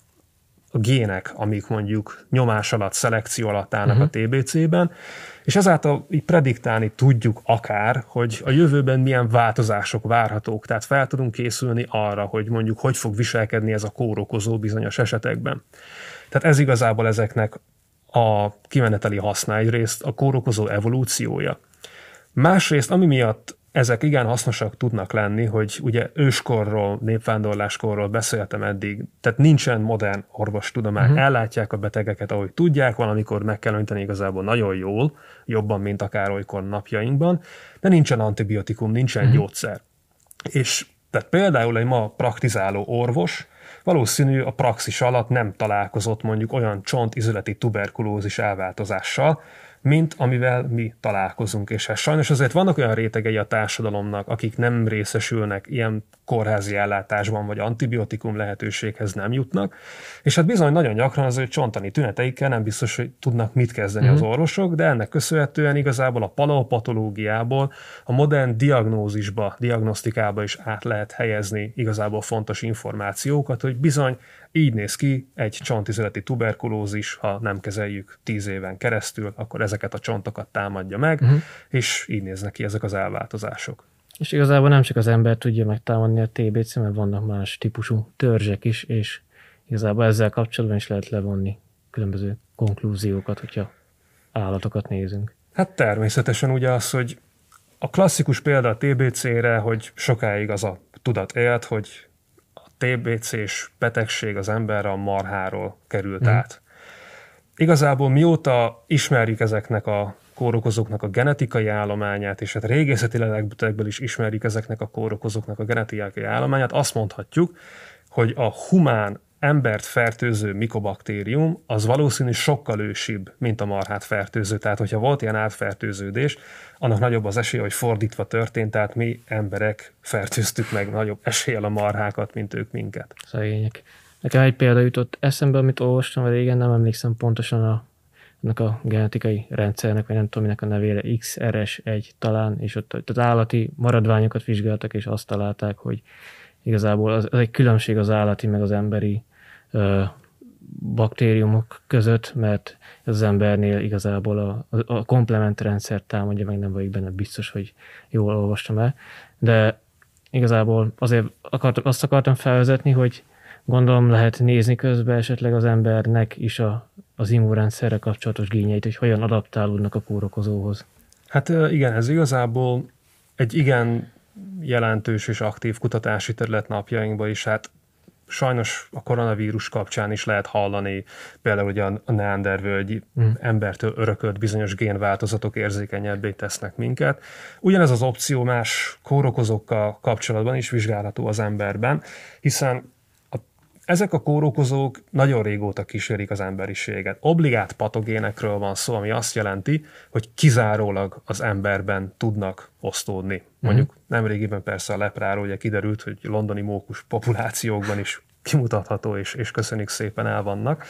a gének, amik mondjuk nyomás alatt, szelekció alatt állnak uh-huh. a mhm. TBC-ben, és ezáltal így prediktálni tudjuk akár, hogy a jövőben milyen változások várhatók, tehát fel tudunk készülni arra, hogy mondjuk hogy fog viselkedni ez a kórokozó bizonyos esetekben. Tehát ez igazából ezeknek a kimeneteli haszná egyrészt a kórokozó evolúciója. Másrészt, ami miatt ezek igen hasznosak tudnak lenni, hogy ugye őskorról, népvándorláskorról beszéltem eddig, tehát nincsen modern orvostudomány, uh-huh. ellátják a betegeket, ahogy tudják, valamikor meg kell önteni igazából nagyon jól, jobban, mint akár olykor napjainkban, de nincsen antibiotikum, nincsen uh-huh. gyógyszer. És tehát például egy ma praktizáló orvos valószínű a praxis alatt nem találkozott mondjuk olyan csontizületi tuberkulózis elváltozással, mint amivel mi találkozunk. És hát sajnos azért vannak olyan rétegei a társadalomnak, akik nem részesülnek ilyen kórházi ellátásban, vagy antibiotikum lehetőséghez nem jutnak, és hát bizony nagyon gyakran az ő csontani tüneteikkel nem biztos, hogy tudnak mit kezdeni mm-hmm. az mhm. orvosok, de ennek köszönhetően igazából a paleopatológiából a modern diagnózisba, diagnosztikába is át lehet helyezni igazából fontos információkat, hogy bizony így néz ki egy csontizületi tuberkulózis, ha nem kezeljük tíz éven keresztül, akkor ezeket a csontokat támadja meg, uh-huh. és így néznek ki ezek az elváltozások. És igazából nem csak az ember tudja megtámadni a TBC, mert vannak más típusú törzsek is, és igazából ezzel kapcsolatban is lehet levonni különböző konklúziókat, hogyha állatokat nézünk. Hát természetesen ugye az, hogy a klasszikus példa a TBC-re, hogy sokáig az a tudat élt, hogy TBC-s betegség az emberre a marháról került mm. át. Igazából mióta ismerjük ezeknek a kórokozóknak a genetikai állományát, és hát régészeti leletekből is ismerjük ezeknek a kórokozóknak a genetikai állományát, azt mondhatjuk, hogy a humán embert fertőző mikobaktérium az valószínű sokkal ősibb, mint a marhát fertőző. Tehát, hogyha volt ilyen átfertőződés, annak nagyobb az esélye, hogy fordítva történt, tehát mi emberek fertőztük meg nagyobb eséllyel a marhákat, mint ők minket. Szegények. Nekem egy példa jutott eszembe, amit olvastam régen, nem emlékszem pontosan a, ennek a genetikai rendszernek, vagy nem tudom, minek a nevére, XRS1 talán, és ott, az állati maradványokat vizsgáltak, és azt találták, hogy igazából az, az egy különbség az állati meg az emberi baktériumok között, mert az embernél igazából a, a komplement rendszer támadja, meg nem vagyok benne biztos, hogy jól olvastam el, de igazából azért akartam, azt akartam felvezetni, hogy gondolom lehet nézni közben esetleg az embernek is a, az immunrendszerre kapcsolatos gényeit, hogy hogyan adaptálódnak a kórokozóhoz. Hát igen, ez igazából egy igen jelentős és aktív kutatási terület napjainkban is. Hát sajnos a koronavírus kapcsán is lehet hallani, például hogy a neandervölgyi mm. embertől örökölt bizonyos génváltozatok érzékenyebbé tesznek minket. Ugyanez az opció más kórokozókkal kapcsolatban is vizsgálható az emberben, hiszen ezek a kórokozók nagyon régóta kísérik az emberiséget. Obligát patogénekről van szó, ami azt jelenti, hogy kizárólag az emberben tudnak osztódni. Mondjuk mm-hmm. nemrégiben persze a lepráról ugye kiderült, hogy londoni mókus populációkban is kimutatható, és, és köszönjük szépen el vannak.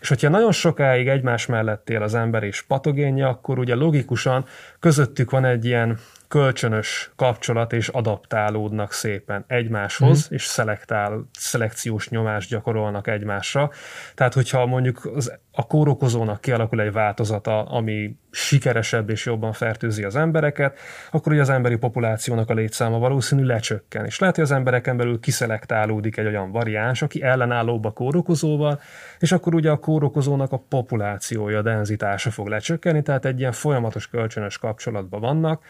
És hogyha nagyon sokáig egymás mellett él az ember és patogénje, akkor ugye logikusan közöttük van egy ilyen kölcsönös kapcsolat, és adaptálódnak szépen egymáshoz, mm. és szelektál, szelekciós nyomást gyakorolnak egymásra. Tehát, hogyha mondjuk az, a kórokozónak kialakul egy változata, ami sikeresebb és jobban fertőzi az embereket, akkor ugye az emberi populációnak a létszáma valószínű lecsökken. És lehet, hogy az embereken belül kiszelektálódik egy olyan variáns, aki ellenállóbb a kórokozóval, és akkor ugye a kórokozónak a populációja, a denzitása fog lecsökkenni, tehát egy ilyen folyamatos kölcsönös kapcsolatban vannak,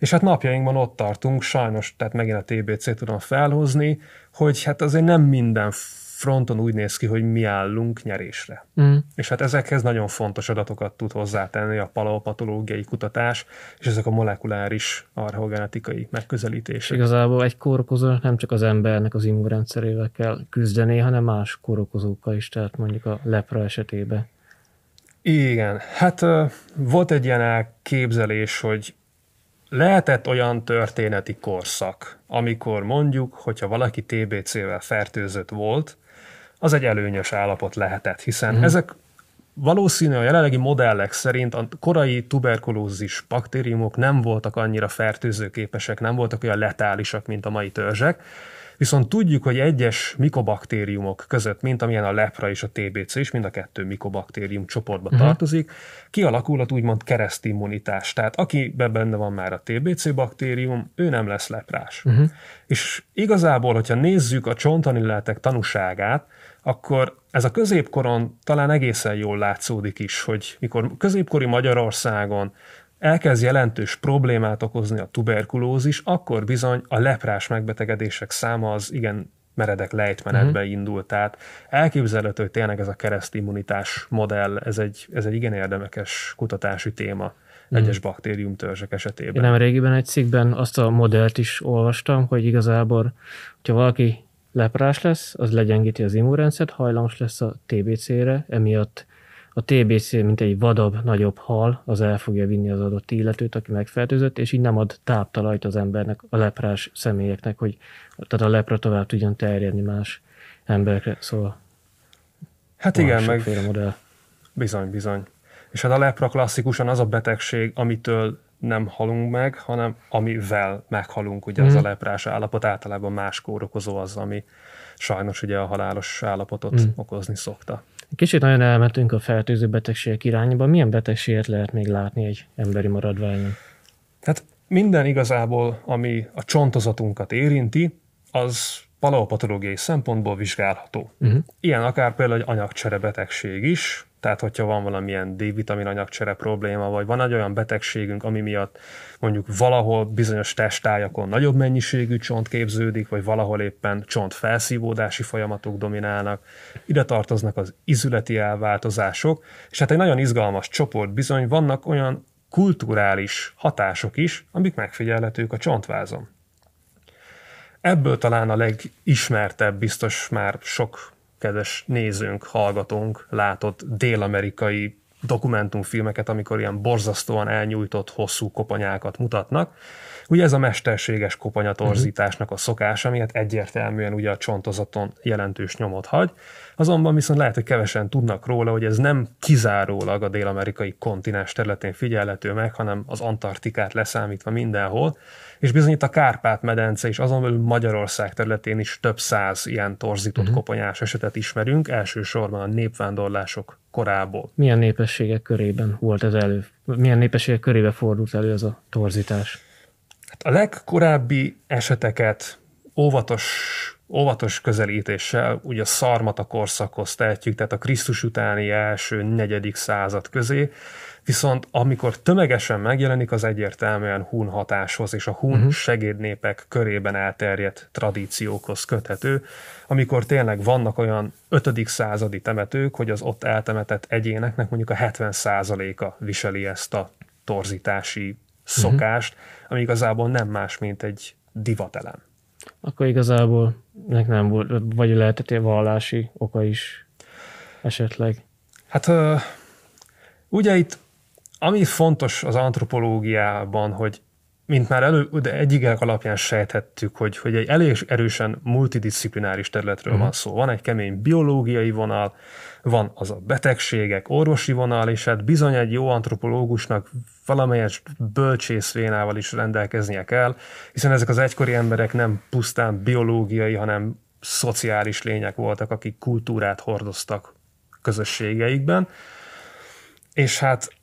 és hát napjainkban ott tartunk, sajnos, tehát megint a TBC tudom felhozni, hogy hát azért nem minden fronton úgy néz ki, hogy mi állunk nyerésre. Mm. És hát ezekhez nagyon fontos adatokat tud hozzátenni a paleopatológiai kutatás, és ezek a molekuláris archeogenetikai megközelítések. Igazából egy kórokozó nem csak az embernek az immunrendszerével kell küzdeni, hanem más kórokozókkal is, tehát mondjuk a lepra esetében. Igen, hát volt egy ilyen elképzelés, hogy lehetett olyan történeti korszak, amikor mondjuk, hogyha valaki TBC-vel fertőzött volt, az egy előnyös állapot lehetett, hiszen mm. ezek valószínű a jelenlegi modellek szerint a korai tuberkulózis baktériumok nem voltak annyira fertőzőképesek, nem voltak olyan letálisak, mint a mai törzsek, Viszont tudjuk, hogy egyes mikobaktériumok között, mint amilyen a lepra és a TBC is, mind a kettő mikobaktérium csoportba uh-huh. tartozik, kialakulhat úgymond keresztimmunitás. Tehát aki benne van már a TBC baktérium, ő nem lesz leprás. Uh-huh. És igazából, hogyha nézzük a csontanilletek tanúságát, akkor ez a középkoron talán egészen jól látszódik is, hogy mikor középkori Magyarországon elkezd jelentős problémát okozni a tuberkulózis, akkor bizony a leprás megbetegedések száma az igen meredek lejtmenetbe uh-huh. indult. Tehát elképzelhető, hogy tényleg ez a keresztimmunitás modell, ez egy, ez egy igen érdemekes kutatási téma uh-huh. egyes baktériumtörzsek esetében. Én nem régiben egy cikkben azt a modellt is olvastam, hogy igazából, hogyha valaki leprás lesz, az legyengíti az immunrendszert, hajlamos lesz a TBC-re, emiatt a TBC, mint egy vadabb, nagyobb hal, az el fogja vinni az adott illetőt, aki megfertőzött, és így nem ad táptalajt az embernek, a leprás személyeknek, hogy tehát a lepra tovább tudjon terjedni más emberekre. Szóval Hát igen, meg modell. bizony, bizony. És hát a lepra klasszikusan az a betegség, amitől nem halunk meg, hanem amivel meghalunk, ugye mm. az a mhm. leprás állapot, általában más kórokozó az, ami sajnos ugye a halálos állapotot mm. okozni szokta. Kicsit nagyon elmentünk a fertőző betegségek irányba. Milyen betegséget lehet még látni egy emberi maradványon? Hát minden igazából, ami a csontozatunkat érinti, az paleopatológiai szempontból vizsgálható. Uh-huh. Ilyen akár például egy anyagcsere betegség is, tehát hogyha van valamilyen D-vitamin anyagcsere probléma, vagy van egy olyan betegségünk, ami miatt mondjuk valahol bizonyos testájakon nagyobb mennyiségű csont képződik, vagy valahol éppen csont felszívódási folyamatok dominálnak. Ide tartoznak az izületi elváltozások, és hát egy nagyon izgalmas csoport bizony vannak olyan kulturális hatások is, amik megfigyelhetők a csontvázon. Ebből talán a legismertebb, biztos már sok kedves nézőnk, hallgatónk látott dél-amerikai dokumentumfilmeket, amikor ilyen borzasztóan elnyújtott hosszú koponyákat mutatnak. Ugye ez a mesterséges koponyatorzításnak a szokás, ami hát egyértelműen ugye a csontozaton jelentős nyomot hagy. Azonban viszont lehet, hogy kevesen tudnak róla, hogy ez nem kizárólag a dél-amerikai kontinens területén figyelhető meg, hanem az Antarktikát leszámítva mindenhol, és bizony itt a Kárpát-medence és azon belül Magyarország területén is több száz ilyen torzított uh-huh. koponyás esetet ismerünk, elsősorban a népvándorlások korából. Milyen népességek körében volt ez elő? Milyen népességek körében fordult elő ez a torzítás? Hát a legkorábbi eseteket óvatos óvatos közelítéssel ugye a szarmata korszakhoz tehetjük, tehát a Krisztus utáni első negyedik század közé, viszont amikor tömegesen megjelenik, az egyértelműen hun hatáshoz és a hun uh-huh. segédnépek körében elterjedt tradíciókhoz köthető, amikor tényleg vannak olyan 5. századi temetők, hogy az ott eltemetett egyéneknek mondjuk a 70%-a viseli ezt a torzítási mhm. szokást, uh-huh. ami igazából nem más, mint egy divatelem. Akkor igazából nek nem volt, vagy lehetett egy vallási oka is esetleg. Hát ugye itt ami fontos az antropológiában, hogy mint már elő, de egyigek alapján sejthettük, hogy, hogy egy elég erősen multidisziplináris területről uh-huh. van szó. Van egy kemény biológiai vonal, van az a betegségek, orvosi vonal, és hát bizony egy jó antropológusnak valamelyes bölcsészvénával is rendelkeznie kell, hiszen ezek az egykori emberek nem pusztán biológiai, hanem szociális lények voltak, akik kultúrát hordoztak közösségeikben. És hát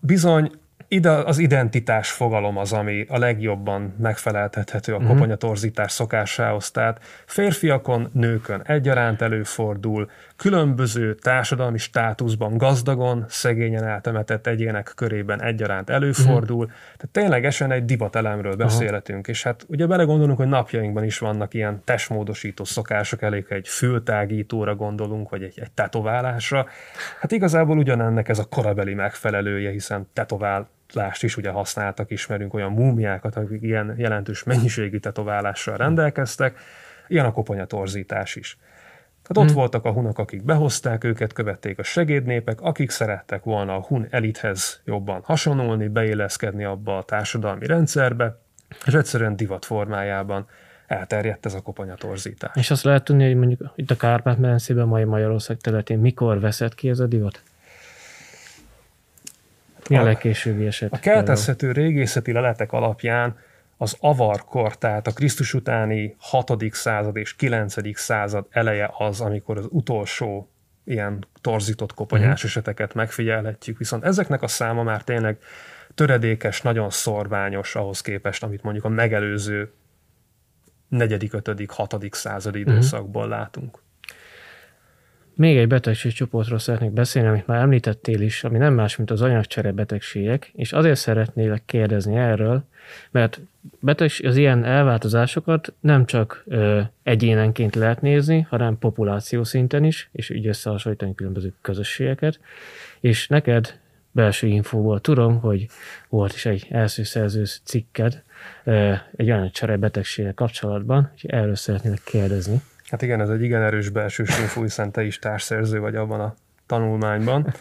bizony ide az identitás fogalom az, ami a legjobban megfeleltethető a uh-huh. koponyatorzítás szokásához. Tehát férfiakon, nőkön egyaránt előfordul, különböző társadalmi státuszban gazdagon, szegényen eltemetett egyének körében egyaránt előfordul. Uh-huh. Tehát ténylegesen egy divatelemről beszélhetünk, uh-huh. és hát ugye belegondolunk, hogy napjainkban is vannak ilyen testmódosító szokások, elég egy fültágítóra gondolunk, vagy egy, egy tetoválásra. Hát igazából ugyanennek ez a korabeli megfelelője, hiszen tetovál lást is ugye használtak, ismerünk olyan múmiákat, akik ilyen jelentős mennyiségű tetoválással rendelkeztek, ilyen a koponyatorzítás is. Tehát ott hmm. voltak a hunok, akik behozták őket, követték a segédnépek, akik szerettek volna a hun elithez jobban hasonlulni, beilleszkedni abba a társadalmi rendszerbe, és egyszerűen divat formájában elterjedt ez a koponyatorzítás. És azt lehet tudni, hogy mondjuk itt a Kárpát-medencében, mai Magyarország területén mikor veszett ki ez a divat? Mi a legkésőbbi eset? A keltezhető régészeti leletek alapján az avarkor, tehát a Krisztus utáni 6. század és 9. század eleje az, amikor az utolsó ilyen torzított koponyás uh-huh. eseteket megfigyelhetjük, viszont ezeknek a száma már tényleg töredékes, nagyon szorványos ahhoz képest, amit mondjuk a megelőző negyedik, ötödik, hatodik századi uh-huh. időszakból látunk. Még egy betegségcsoportról szeretnék beszélni, amit már említettél is, ami nem más, mint az anyagcsere betegségek, és azért szeretnélek kérdezni erről, mert betegség, az ilyen elváltozásokat nem csak ö, egyénenként lehet nézni, hanem populáció szinten is, és így összehasonlítani különböző közösségeket, és neked belső infóból tudom, hogy volt is egy első szerző cikked ö, egy anyagcsere betegséggel kapcsolatban, és erről szeretnélek kérdezni. Hát igen, ez egy igen erős belső info, hiszen te is társszerző vagy abban a tanulmányban.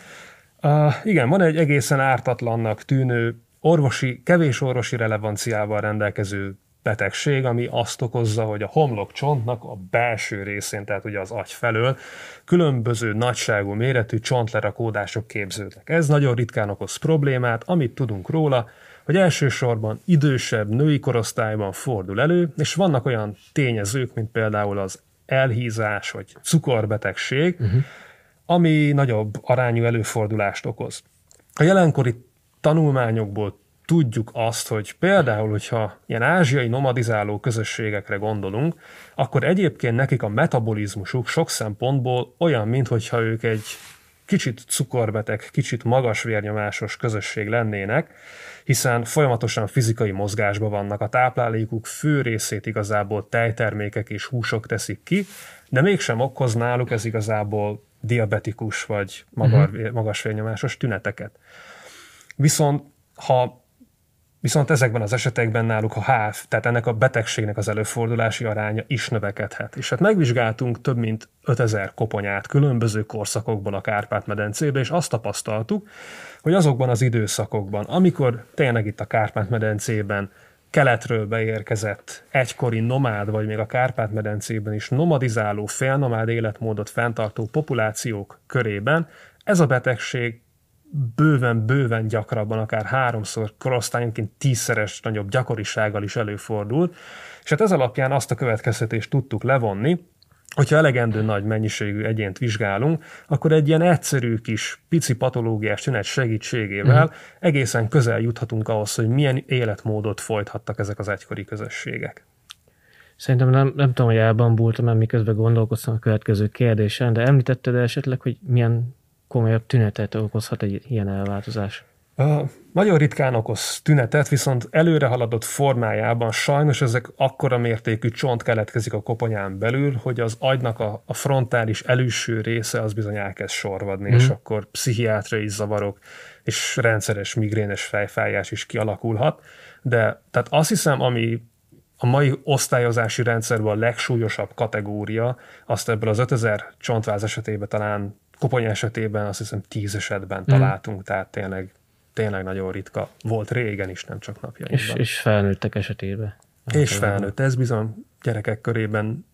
Uh, igen, van egy egészen ártatlannak tűnő orvosi, kevés orvosi relevanciával rendelkező betegség, ami azt okozza, hogy a homlokcsontnak a belső részén, tehát ugye az agy felől különböző nagyságú méretű csontlerakódások képződnek. Ez nagyon ritkán okoz problémát, amit tudunk róla, hogy elsősorban idősebb női korosztályban fordul elő, és vannak olyan tényezők, mint például az elhízás vagy cukorbetegség, uh-huh. ami nagyobb arányú előfordulást okoz. A jelenkori tanulmányokból tudjuk azt, hogy például, hogyha ilyen ázsiai nomadizáló közösségekre gondolunk, akkor egyébként nekik a metabolizmusuk sok szempontból olyan, mintha ők egy kicsit cukorbeteg, kicsit magas vérnyomásos közösség lennének, hiszen folyamatosan fizikai mozgásban vannak, a táplálékuk fő részét igazából tejtermékek és húsok teszik ki, de mégsem okoz náluk ez igazából diabetikus vagy magas, uh-huh. magas vérnyomásos tüneteket. Viszont ha Viszont ezekben az esetekben náluk a HÁV, tehát ennek a betegségnek az előfordulási aránya is növekedhet. És hát megvizsgáltunk több mint 5000 koponyát különböző korszakokból a Kárpát-medencébe, és azt tapasztaltuk, hogy azokban az időszakokban, amikor tényleg itt a Kárpát-medencében keletről beérkezett egykori nomád, vagy még a Kárpát-medencében is nomadizáló, félnomád életmódot fenntartó populációk körében ez a betegség bőven-bőven gyakrabban, akár háromszor korosztályonként tízszeres nagyobb gyakorisággal is előfordul, és hát ez alapján azt a következtetést tudtuk levonni, hogyha elegendő nagy mennyiségű egyént vizsgálunk, akkor egy ilyen egyszerű kis pici patológiás tünet segítségével uh-huh. egészen közel juthatunk ahhoz, hogy milyen életmódot folytattak ezek az egykori közösségek. Szerintem nem, nem tudom, hogy elbambultam, mert miközben gondolkoztam a következő kérdésen, de említetted esetleg, hogy milyen komolyabb tünetet okozhat egy ilyen elváltozás? Uh, nagyon ritkán okoz tünetet, viszont előre haladott formájában sajnos ezek akkora mértékű csont keletkezik a koponyán belül, hogy az agynak a, a frontális előső része az bizony elkezd sorvadni, mm. és akkor pszichiátriai zavarok és rendszeres migrénes fejfájás is kialakulhat. De tehát azt hiszem, ami a mai osztályozási rendszerben a legsúlyosabb kategória, azt ebből az 5000 csontváz esetében talán koponya esetében azt hiszem tíz esetben mm. találtunk, tehát tényleg tényleg nagyon ritka. Volt régen is, nem csak napjainkban. És, és felnőttek esetében. És felnőtt. Ez bizony gyerekek körében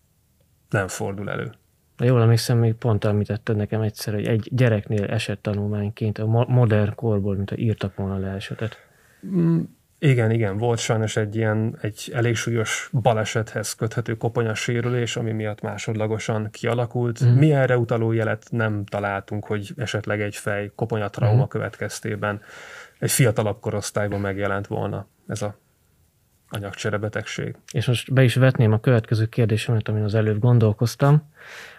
nem fordul elő. Jól emlékszem, még pont említetted nekem egyszer, hogy egy gyereknél esett tanulmányként a modern korból, mint a írtak volna le esetet. Igen, igen, volt sajnos egy ilyen, egy elég súlyos balesethez köthető koponyasérülés, ami miatt másodlagosan kialakult. Mm. Mi erre utaló jelet nem találtunk, hogy esetleg egy fej koponyatrauma mm. következtében egy fiatalabb korosztályban megjelent volna ez a anyagcserebetegség. És most be is vetném a következő kérdésemet, amin az előbb gondolkoztam.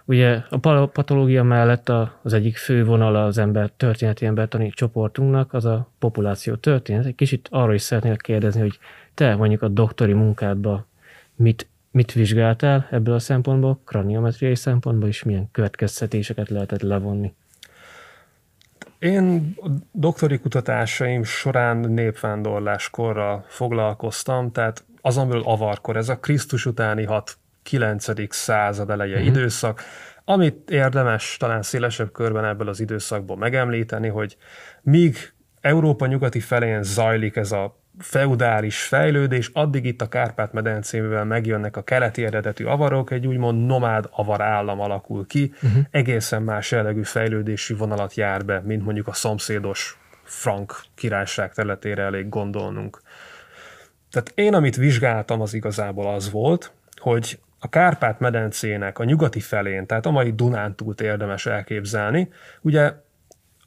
Ugye a patológia mellett az egyik fő vonala az ember történeti embertani csoportunknak az a populáció történet. Egy kicsit arról is szeretnék kérdezni, hogy te mondjuk a doktori munkádban mit, mit vizsgáltál ebből a szempontból, kraniometriai szempontból, és milyen következtetéseket lehetett levonni? Én a doktori kutatásaim során népvándorláskorral foglalkoztam, tehát azon belül avarkor, ez a Krisztus utáni 6 9. század eleje uh-huh. időszak, amit érdemes talán szélesebb körben ebből az időszakból megemlíteni, hogy míg Európa nyugati felén zajlik ez a feudális fejlődés, addig itt a Kárpát-medencével megjönnek a keleti eredetű avarok, egy úgymond nomád avar állam alakul ki, uh-huh. egészen más jellegű fejlődési vonalat jár be, mint mondjuk a szomszédos frank királyság területére elég gondolnunk. Tehát én, amit vizsgáltam, az igazából az volt, hogy a Kárpát-medencének a nyugati felén, tehát a mai Dunántúlt érdemes elképzelni. Ugye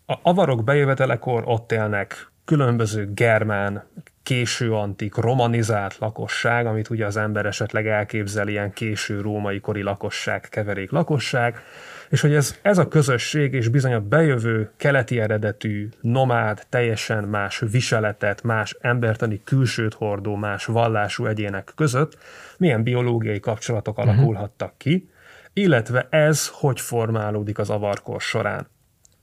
a avarok bejövetelekor ott élnek különböző germán, késő antik, romanizált lakosság, amit ugye az ember esetleg elképzel ilyen késő római kori lakosság, keverék lakosság, és hogy ez, ez a közösség és bizony a bejövő keleti eredetű, nomád, teljesen más viseletet, más embertani külsőt hordó, más vallású egyének között milyen biológiai kapcsolatok uh-huh. alakulhattak ki, illetve ez hogy formálódik az avarkor során.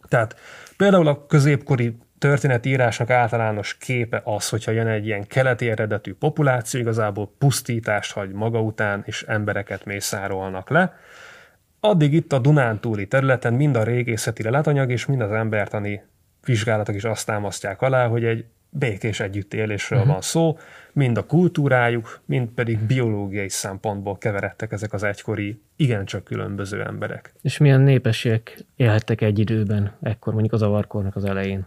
Tehát például a középkori történetírásnak általános képe az, hogyha jön egy ilyen keleti eredetű populáció, igazából pusztítást hagy maga után, és embereket mészárolnak le, Addig itt a Dunántúli területen mind a régészeti leletanyag és mind az embertani vizsgálatok is azt támasztják alá, hogy egy békés együttélésről uh-huh. van szó, mind a kultúrájuk, mind pedig biológiai szempontból keveredtek ezek az egykori, igencsak különböző emberek. És milyen népességek élhettek egy időben, ekkor mondjuk az avarkornak az elején?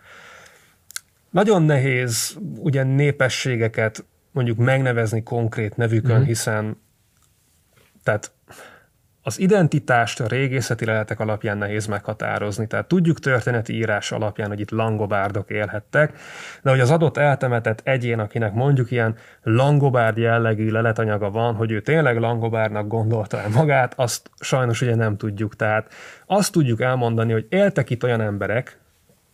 Nagyon nehéz ugye népességeket mondjuk megnevezni konkrét nevükön, uh-huh. hiszen tehát az identitást a régészeti leletek alapján nehéz meghatározni, tehát tudjuk történeti írás alapján, hogy itt langobárdok élhettek, de hogy az adott eltemetett egyén, akinek mondjuk ilyen langobárd jellegű leletanyaga van, hogy ő tényleg langobárnak gondolta el magát, azt sajnos ugye nem tudjuk. Tehát azt tudjuk elmondani, hogy éltek itt olyan emberek,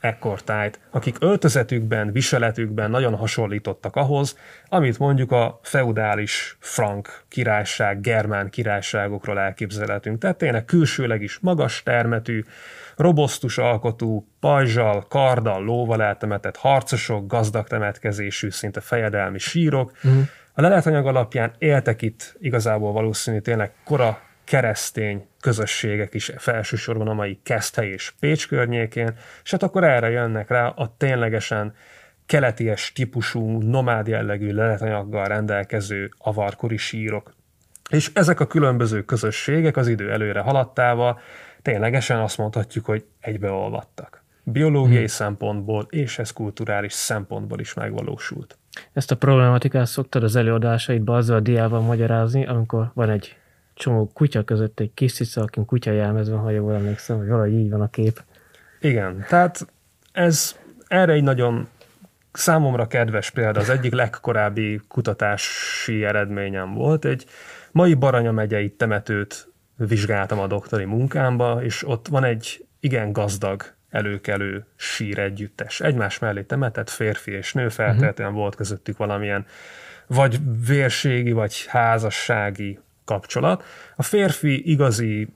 ekkortájt, akik öltözetükben, viseletükben nagyon hasonlítottak ahhoz, amit mondjuk a feudális frank királyság, germán királyságokról elképzelhetünk. Tehát tényleg külsőleg is magas termetű, robosztus alkotú, pajzsal, karddal, lóval eltemetett harcosok, gazdag temetkezésű, szinte fejedelmi sírok. Uh-huh. A leletanyag alapján éltek itt igazából valószínű tényleg kora keresztény közösségek is felsősorban a mai Keszthely és Pécs környékén, és hát akkor erre jönnek rá a ténylegesen keleties típusú, nomád jellegű leletanyaggal rendelkező avarkori sírok. És ezek a különböző közösségek az idő előre haladtával ténylegesen azt mondhatjuk, hogy egybeolvadtak. Biológiai hmm. szempontból és ez kulturális szempontból is megvalósult. Ezt a problematikát szoktad az előadásaidban azzal a diával magyarázni, amikor van egy csomó kutya között egy kis cica, akin kutya jelmezve, ha jól emlékszem, hogy valahogy így van a kép. Igen, tehát ez erre egy nagyon számomra kedves példa, az egyik legkorábbi kutatási eredményem volt. Egy mai Baranya megyei temetőt vizsgáltam a doktori munkámba, és ott van egy igen gazdag előkelő sír együttes. Egymás mellé temetett férfi és nő, feltétlenül uh-huh. volt közöttük valamilyen vagy vérségi, vagy házassági kapcsolat. A férfi igazi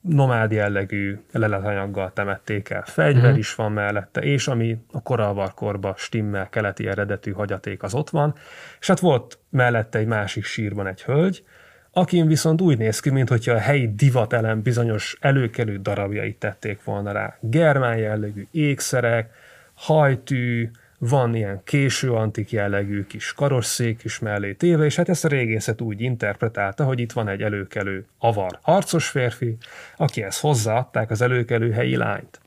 nomád jellegű leletanyaggal temették el. Fegyver mm. is van mellette, és ami a koralvarkorba stimmel keleti eredetű hagyaték az ott van, és hát volt mellette egy másik sírban egy hölgy, akin viszont úgy néz ki, mintha a helyi divatelem bizonyos előkelő darabjait tették volna rá. Germán jellegű ékszerek, hajtű, van ilyen késő antik jellegű kis karosszék is mellé téve, és hát ezt a régészet úgy interpretálta, hogy itt van egy előkelő avar harcos férfi, akihez hozzáadták az előkelő helyi lányt.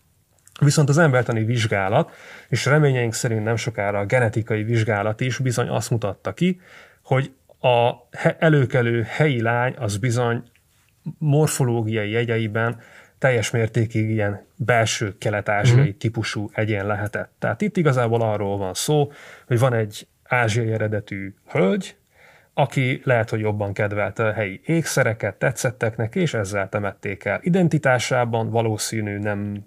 Viszont az embertani vizsgálat, és reményeink szerint nem sokára a genetikai vizsgálat is bizony azt mutatta ki, hogy a előkelő helyi lány az bizony morfológiai jegyeiben teljes mértékig ilyen belső kelet-ázsiai uh-huh. típusú egyén lehetett. Tehát itt igazából arról van szó, hogy van egy ázsiai eredetű hölgy, aki lehet, hogy jobban kedvelte a helyi ékszereket, tetszettek neki, és ezzel temették el. Identitásában valószínű nem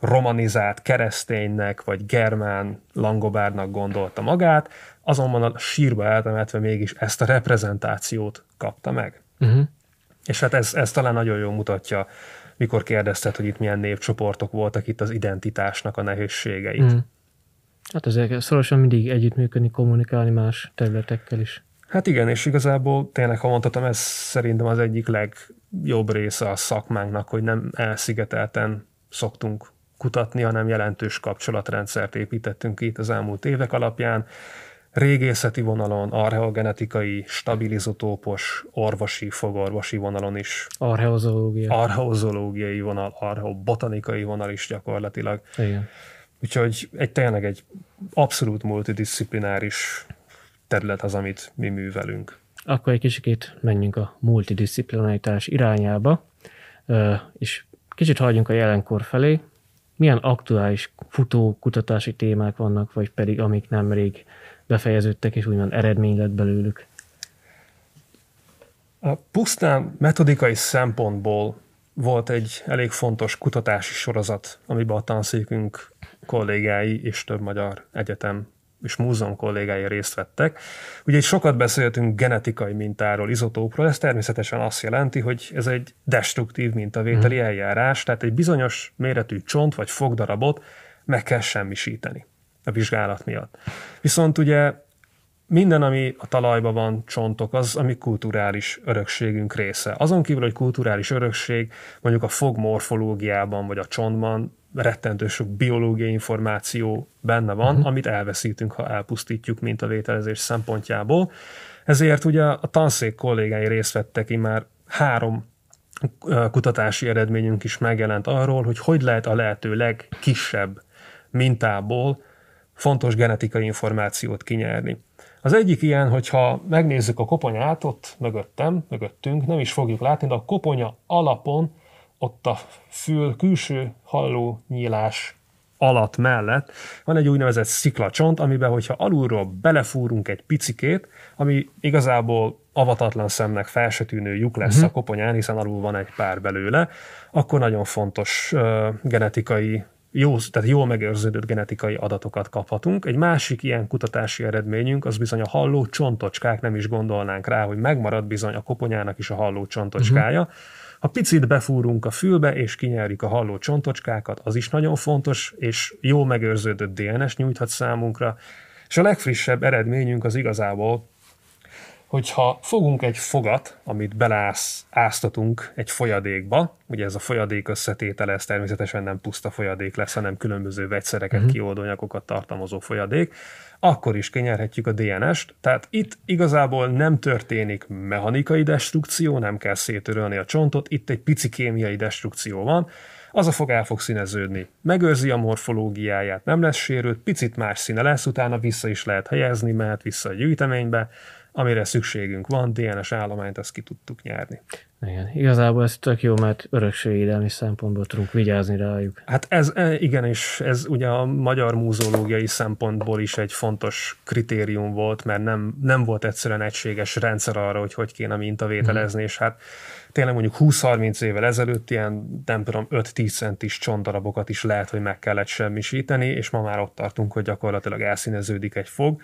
romanizált kereszténynek, vagy germán langobárnak gondolta magát, azonban a sírba eltemetve mégis ezt a reprezentációt kapta meg. Uh-huh. És hát ez, ez talán nagyon jól mutatja, mikor kérdezted, hogy itt milyen népcsoportok voltak itt az identitásnak a nehézségeit. Mm. Hát ezek szorosan mindig együttműködni, kommunikálni más területekkel is. Hát igen, és igazából tényleg, ha mondhatom, ez szerintem az egyik legjobb része a szakmánknak, hogy nem elszigetelten szoktunk kutatni, hanem jelentős kapcsolatrendszert építettünk itt az elmúlt évek alapján, régészeti vonalon, archeogenetikai, stabilizotópos, orvosi, fogorvosi vonalon is. Archeozológia. Archeozológiai vonal, archeobotanikai vonal is gyakorlatilag. Igen. Úgyhogy egy tényleg egy abszolút multidisziplináris terület az, amit mi művelünk. Akkor egy kicsit menjünk a multidisziplinaritás irányába, és kicsit hagyjunk a jelenkor felé. Milyen aktuális futó kutatási témák vannak, vagy pedig amik nemrég befejeződtek, és úgymond eredmény lett belőlük? A pusztán metodikai szempontból volt egy elég fontos kutatási sorozat, amiben a tanszékünk kollégái és több magyar egyetem és múzeum kollégái részt vettek. Ugye egy sokat beszéltünk genetikai mintáról, izotópról, ez természetesen azt jelenti, hogy ez egy destruktív mintavételi mm. eljárás, tehát egy bizonyos méretű csont vagy fogdarabot meg kell semmisíteni a vizsgálat miatt. Viszont ugye minden, ami a talajban van, csontok, az, ami kulturális örökségünk része. Azon kívül, hogy kulturális örökség, mondjuk a fogmorfológiában vagy a csontban rettentő sok biológiai információ benne van, uh-huh. amit elveszítünk, ha elpusztítjuk mint a vételezés szempontjából. Ezért ugye a tanszék kollégái részt vettek már három kutatási eredményünk is megjelent arról, hogy hogy lehet a lehető legkisebb mintából fontos genetikai információt kinyerni. Az egyik ilyen, hogyha megnézzük a koponyát, ott mögöttem, mögöttünk, nem is fogjuk látni, de a koponya alapon, ott a fül külső halló nyílás alatt mellett van egy úgynevezett sziklacsont, amiben, hogyha alulról belefúrunk egy picikét, ami igazából avatatlan szemnek felsetűnő lyuk lesz uh-huh. a koponyán, hiszen alul van egy pár belőle, akkor nagyon fontos uh, genetikai jó, tehát jól megőrződött genetikai adatokat kaphatunk. Egy másik ilyen kutatási eredményünk az bizony a halló csontocskák, nem is gondolnánk rá, hogy megmarad bizony a koponyának is a halló csontocskája. Uh-huh. Ha picit befúrunk a fülbe, és kinyerjük a halló csontocskákat, az is nagyon fontos, és jó megőrződött DNS nyújthat számunkra. És a legfrissebb eredményünk az igazából hogyha fogunk egy fogat, amit beleáztatunk egy folyadékba, ugye ez a folyadék összetétele, ez természetesen nem puszta folyadék lesz, hanem különböző vegyszereket, uh-huh. kioldóanyagokat tartalmazó folyadék, akkor is kinyerhetjük a DNS-t. Tehát itt igazából nem történik mechanikai destrukció, nem kell szétörölni a csontot, itt egy pici kémiai destrukció van, az a fog el fog színeződni. Megőrzi a morfológiáját, nem lesz sérült, picit más színe lesz, utána vissza is lehet helyezni, mehet vissza a gyűjteménybe, amire szükségünk van, DNS állományt azt ki tudtuk nyerni. Igen, igazából ez tök jó, mert örökségvédelmi szempontból tudunk vigyázni rájuk. Hát ez e, igen, és ez ugye a magyar múzeológiai szempontból is egy fontos kritérium volt, mert nem, nem volt egyszerűen egységes rendszer arra, hogy hogy kéne mintavételezni, mm. és hát tényleg mondjuk 20-30 évvel ezelőtt ilyen, nem tudom, 5-10 centis csonttarabokat is lehet, hogy meg kellett semmisíteni, és ma már ott tartunk, hogy gyakorlatilag elszíneződik egy fog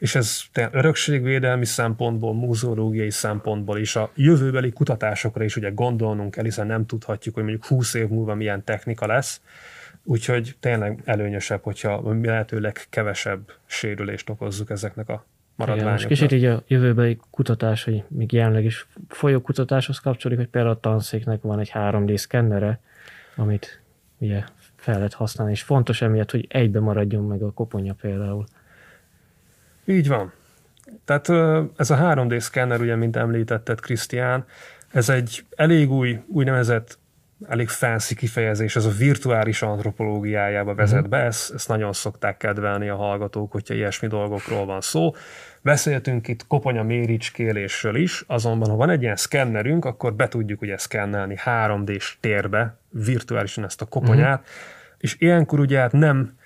és ez örökségvédelmi szempontból, múzeológiai szempontból is a jövőbeli kutatásokra is ugye gondolnunk kell, hiszen nem tudhatjuk, hogy mondjuk 20 év múlva milyen technika lesz, úgyhogy tényleg előnyösebb, hogyha lehetőleg kevesebb sérülést okozzuk ezeknek a maradványoknak. Igen, kicsit így a jövőbeli kutatás, hogy még jelenleg is folyó kutatáshoz kapcsolódik, hogy például a tanszéknek van egy 3D szkennere, amit ugye fel lehet használni, és fontos emiatt, hogy egybe maradjon meg a koponya például. Így van. Tehát ez a 3D szkenner, ugye, mint említetted, Krisztián, ez egy elég új, úgynevezett elég fancy kifejezés, ez a virtuális antropológiájába vezet be, ezt, ezt nagyon szokták kedvelni a hallgatók, hogyha ilyesmi dolgokról van szó. Beszéltünk itt koponya méricskélésről is, azonban ha van egy ilyen szkennerünk, akkor be tudjuk ugye szkennelni 3D-s térbe virtuálisan ezt a koponyát, uh-huh. és ilyenkor ugye hát nem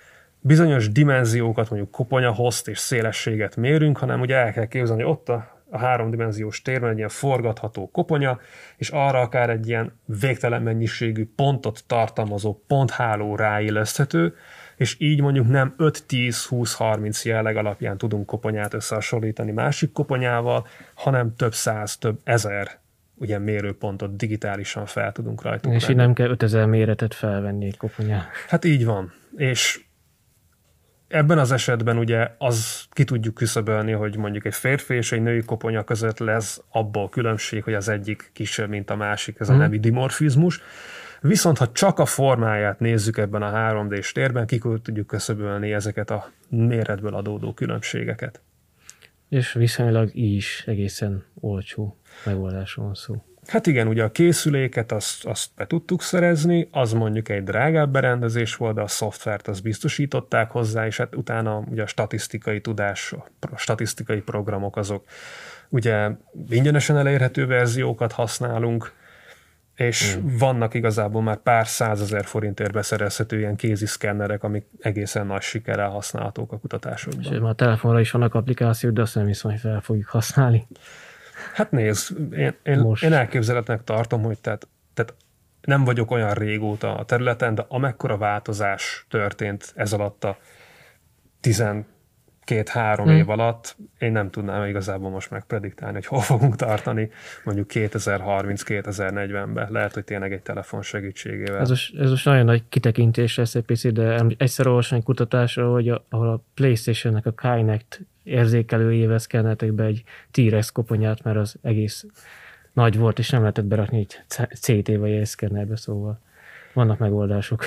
bizonyos dimenziókat, mondjuk koponya host és szélességet mérünk, hanem ugye el kell képzelni, hogy ott a a háromdimenziós térben egy ilyen forgatható koponya, és arra akár egy ilyen végtelen mennyiségű pontot tartalmazó pontháló ráilleszthető, és így mondjuk nem 5-10-20-30 jelleg alapján tudunk koponyát összehasonlítani másik koponyával, hanem több száz, több ezer ugye mérőpontot digitálisan fel tudunk rajta. És így nem kell 5000 méretet felvenni egy koponyát. Hát így van. És Ebben az esetben ugye az ki tudjuk küszöbölni, hogy mondjuk egy férfi és egy női koponya között lesz abból különbség, hogy az egyik kisebb, mint a másik, ez a mhm. nemi dimorfizmus. Viszont ha csak a formáját nézzük ebben a 3D-s térben, ki tudjuk küszöbölni ezeket a méretből adódó különbségeket. És viszonylag így is egészen olcsó megoldásról van szó. Hát igen, ugye a készüléket azt, azt be tudtuk szerezni, az mondjuk egy drágább berendezés volt, de a szoftvert azt biztosították hozzá, és hát utána ugye a statisztikai tudás, a statisztikai programok azok ugye ingyenesen elérhető verziókat használunk, és hmm. vannak igazából már pár százezer forintért beszerezhető ilyen kézi szkennerek, amik egészen nagy sikerrel használhatók a kutatásokban. És már a telefonra is vannak applikációk, de azt nem hiszem, hogy fel fogjuk használni. Hát nézd, én, én, Most. én elképzeletnek tartom, hogy tehát, tehát nem vagyok olyan régóta a területen, de amekkora változás történt ez alatt a két-három hmm. év alatt, én nem tudnám igazából most megprediktálni, hogy hol fogunk tartani mondjuk 2030-2040-ben. Lehet, hogy tényleg egy telefon segítségével. Ez most, ez most nagyon nagy kitekintés lesz egy picit, de egyszer olvasni egy kutatásra, hogy a, ahol a Playstation-nek a Kinect érzékelőjével szkenneltek be egy T-Rex koponyát, mert az egész nagy volt, és nem lehetett berakni egy CT vagy egy szkennerbe, szóval vannak megoldások.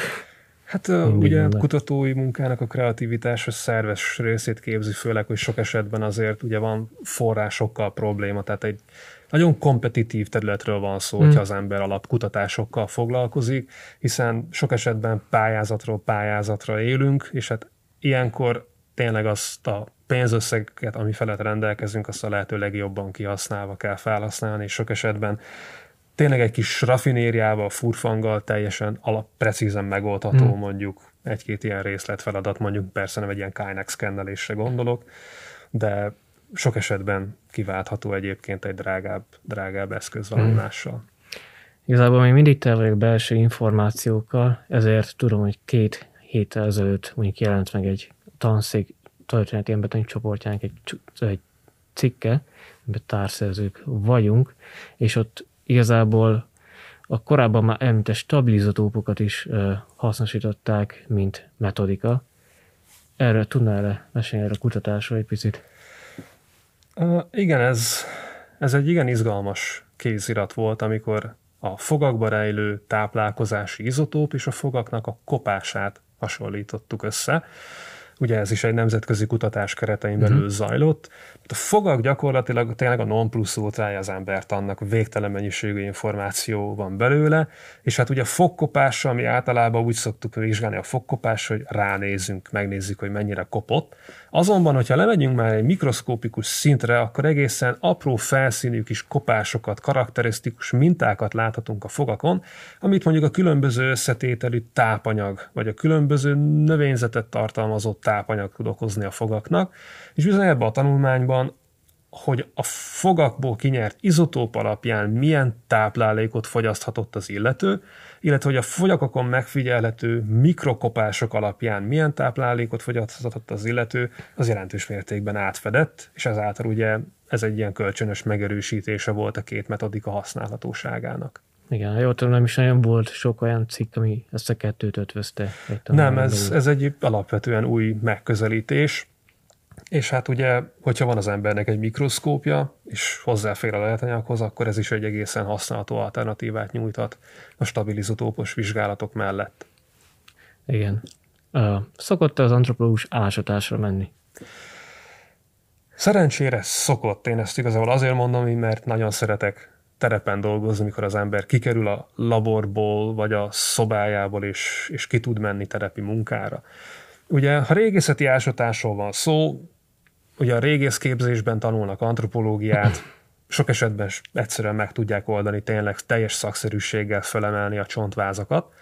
Hát Mindig ugye a kutatói munkának a kreativitás a szerves részét képzi, főleg, hogy sok esetben azért ugye van forrásokkal probléma, tehát egy nagyon kompetitív területről van szó, hmm. hogyha az ember alapkutatásokkal foglalkozik, hiszen sok esetben pályázatról pályázatra élünk, és hát ilyenkor tényleg azt a pénzösszeget, ami felett rendelkezünk, azt a lehető legjobban kihasználva kell felhasználni, és sok esetben tényleg egy kis rafinériával, furfanggal teljesen alap, precízen megoldható hmm. mondjuk egy-két ilyen részletfeladat, mondjuk persze nem egy ilyen Kynex szkennelésre gondolok, de sok esetben kiváltható egyébként egy drágább, drágább eszköz valami hmm. mással. Igazából még mindig te vagyok belső információkkal, ezért tudom, hogy két héttel ezelőtt mondjuk jelent meg egy tanszék történeti embertani csoportjának egy, egy cikke, amiben társzerzők vagyunk, és ott igazából a korábban már említett stabilizatópokat is hasznosították, mint metodika. Erről tudnál -e mesélni erre a kutatásról egy picit? Uh, igen, ez, ez egy igen izgalmas kézirat volt, amikor a fogakba rejlő táplálkozási izotóp és a fogaknak a kopását hasonlítottuk össze. Ugye ez is egy nemzetközi kutatás keretein belül uh-huh. zajlott. A fogak gyakorlatilag tényleg a non plus ultrája az embert, annak végtelen mennyiségű információ van belőle, és hát ugye a fogkopás, ami általában úgy szoktuk vizsgálni a fogkopás, hogy ránézünk, megnézzük, hogy mennyire kopott. Azonban, hogyha lemegyünk már egy mikroszkópikus szintre, akkor egészen apró felszínű kis kopásokat, karakterisztikus mintákat láthatunk a fogakon, amit mondjuk a különböző összetételű tápanyag, vagy a különböző növényzetet tartalmazó tápanyag tud okozni a fogaknak, és bizony ebben a tanulmányban hogy a fogakból kinyert izotóp alapján milyen táplálékot fogyaszthatott az illető, illetve hogy a fogyakokon megfigyelhető mikrokopások alapján milyen táplálékot fogyaszthatott az illető, az jelentős mértékben átfedett, és ezáltal ugye ez egy ilyen kölcsönös megerősítése volt a két metodika használhatóságának. Igen, ha jól tudom, nem is nagyon volt sok olyan cikk, ami ezt a kettőt ötvözte. Nem, ez, ez egy alapvetően új megközelítés, és hát ugye, hogyha van az embernek egy mikroszkópja, és hozzáfér a lehetanyaghoz, akkor ez is egy egészen használható alternatívát nyújthat a stabilizatópos vizsgálatok mellett. Igen. Szokott az antropológus ásatásra menni? Szerencsére szokott, én ezt igazából azért mondom, mert nagyon szeretek terepen dolgozni, mikor az ember kikerül a laborból, vagy a szobájából, és, és ki tud menni terepi munkára. Ugye, ha régészeti ásatásról van szó, ugye a régészképzésben tanulnak antropológiát, <humming> sok esetben egyszerűen meg tudják oldani tényleg teljes szakszerűséggel felemelni a csontvázakat,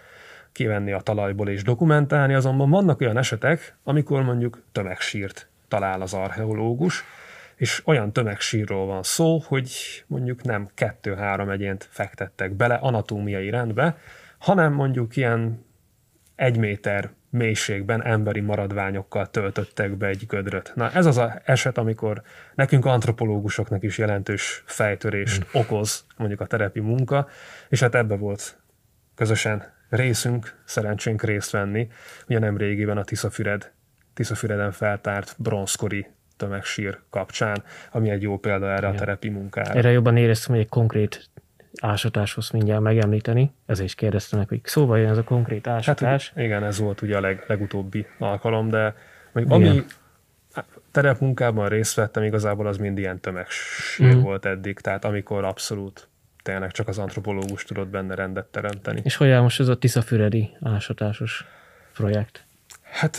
kivenni a talajból és dokumentálni, azonban vannak olyan esetek, amikor mondjuk tömegsírt talál az archeológus, és olyan tömegsírról van szó, hogy mondjuk nem kettő-három egyént fektettek bele anatómiai rendbe, hanem mondjuk ilyen egy méter mélységben emberi maradványokkal töltöttek be egy gödröt. Na ez az az eset, amikor nekünk antropológusoknak is jelentős fejtörést hmm. okoz mondjuk a terepi munka, és hát ebbe volt közösen részünk, szerencsénk részt venni, ugye nem régiben a Tiszafüred, Tiszafüreden feltárt bronzkori tömegsír kapcsán, ami egy jó példa erre Igen. a terepi munkára. Erre jobban éreztem, hogy egy konkrét ásatáshoz mindjárt megemlíteni, ezért is kérdeztem meg, hogy szóval jön ez a konkrét ásatás. Hát, igen, ez volt ugye a leg, legutóbbi alkalom, de mondjuk, ami terepmunkában részt vettem, igazából az mind ilyen tömegsír mm. volt eddig, tehát amikor abszolút tényleg csak az antropológus tudott benne rendet teremteni. És hogy áll most ez a Tiszafüredi ásatásos projekt? Hát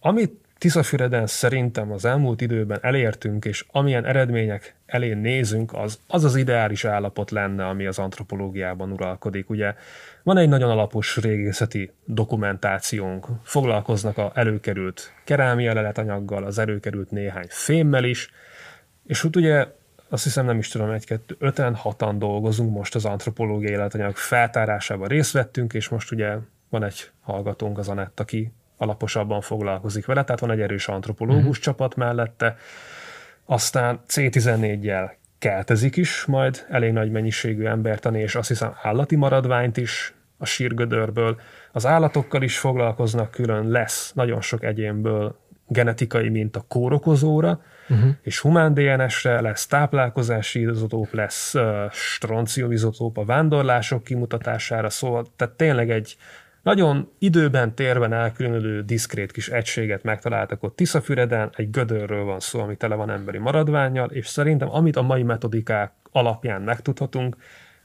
amit Tiszafüreden szerintem az elmúlt időben elértünk, és amilyen eredmények elé nézünk, az az, az ideális állapot lenne, ami az antropológiában uralkodik. Ugye van egy nagyon alapos régészeti dokumentációnk, foglalkoznak a előkerült kerámia leletanyaggal, az előkerült néhány fémmel is, és ott ugye azt hiszem nem is tudom, egy-kettő, öten, hatan dolgozunk most az antropológiai életanyag feltárásában részt vettünk, és most ugye van egy hallgatónk, az Anett, aki alaposabban foglalkozik vele, tehát van egy erős antropológus mm. csapat mellette, aztán C14-jel keltezik is majd elég nagy mennyiségű embertani, és azt hiszem állati maradványt is a sírgödörből. Az állatokkal is foglalkoznak külön, lesz nagyon sok egyénből genetikai minta kórokozóra, uh-huh. és humán DNS-re lesz táplálkozási izotóp, lesz uh, stronciumizotóp a vándorlások kimutatására, szóval tehát tényleg egy nagyon időben, térben elkülönülő diszkrét kis egységet megtaláltak ott Tiszafüreden, egy gödörről van szó, ami tele van emberi maradványjal, és szerintem amit a mai metodikák alapján megtudhatunk,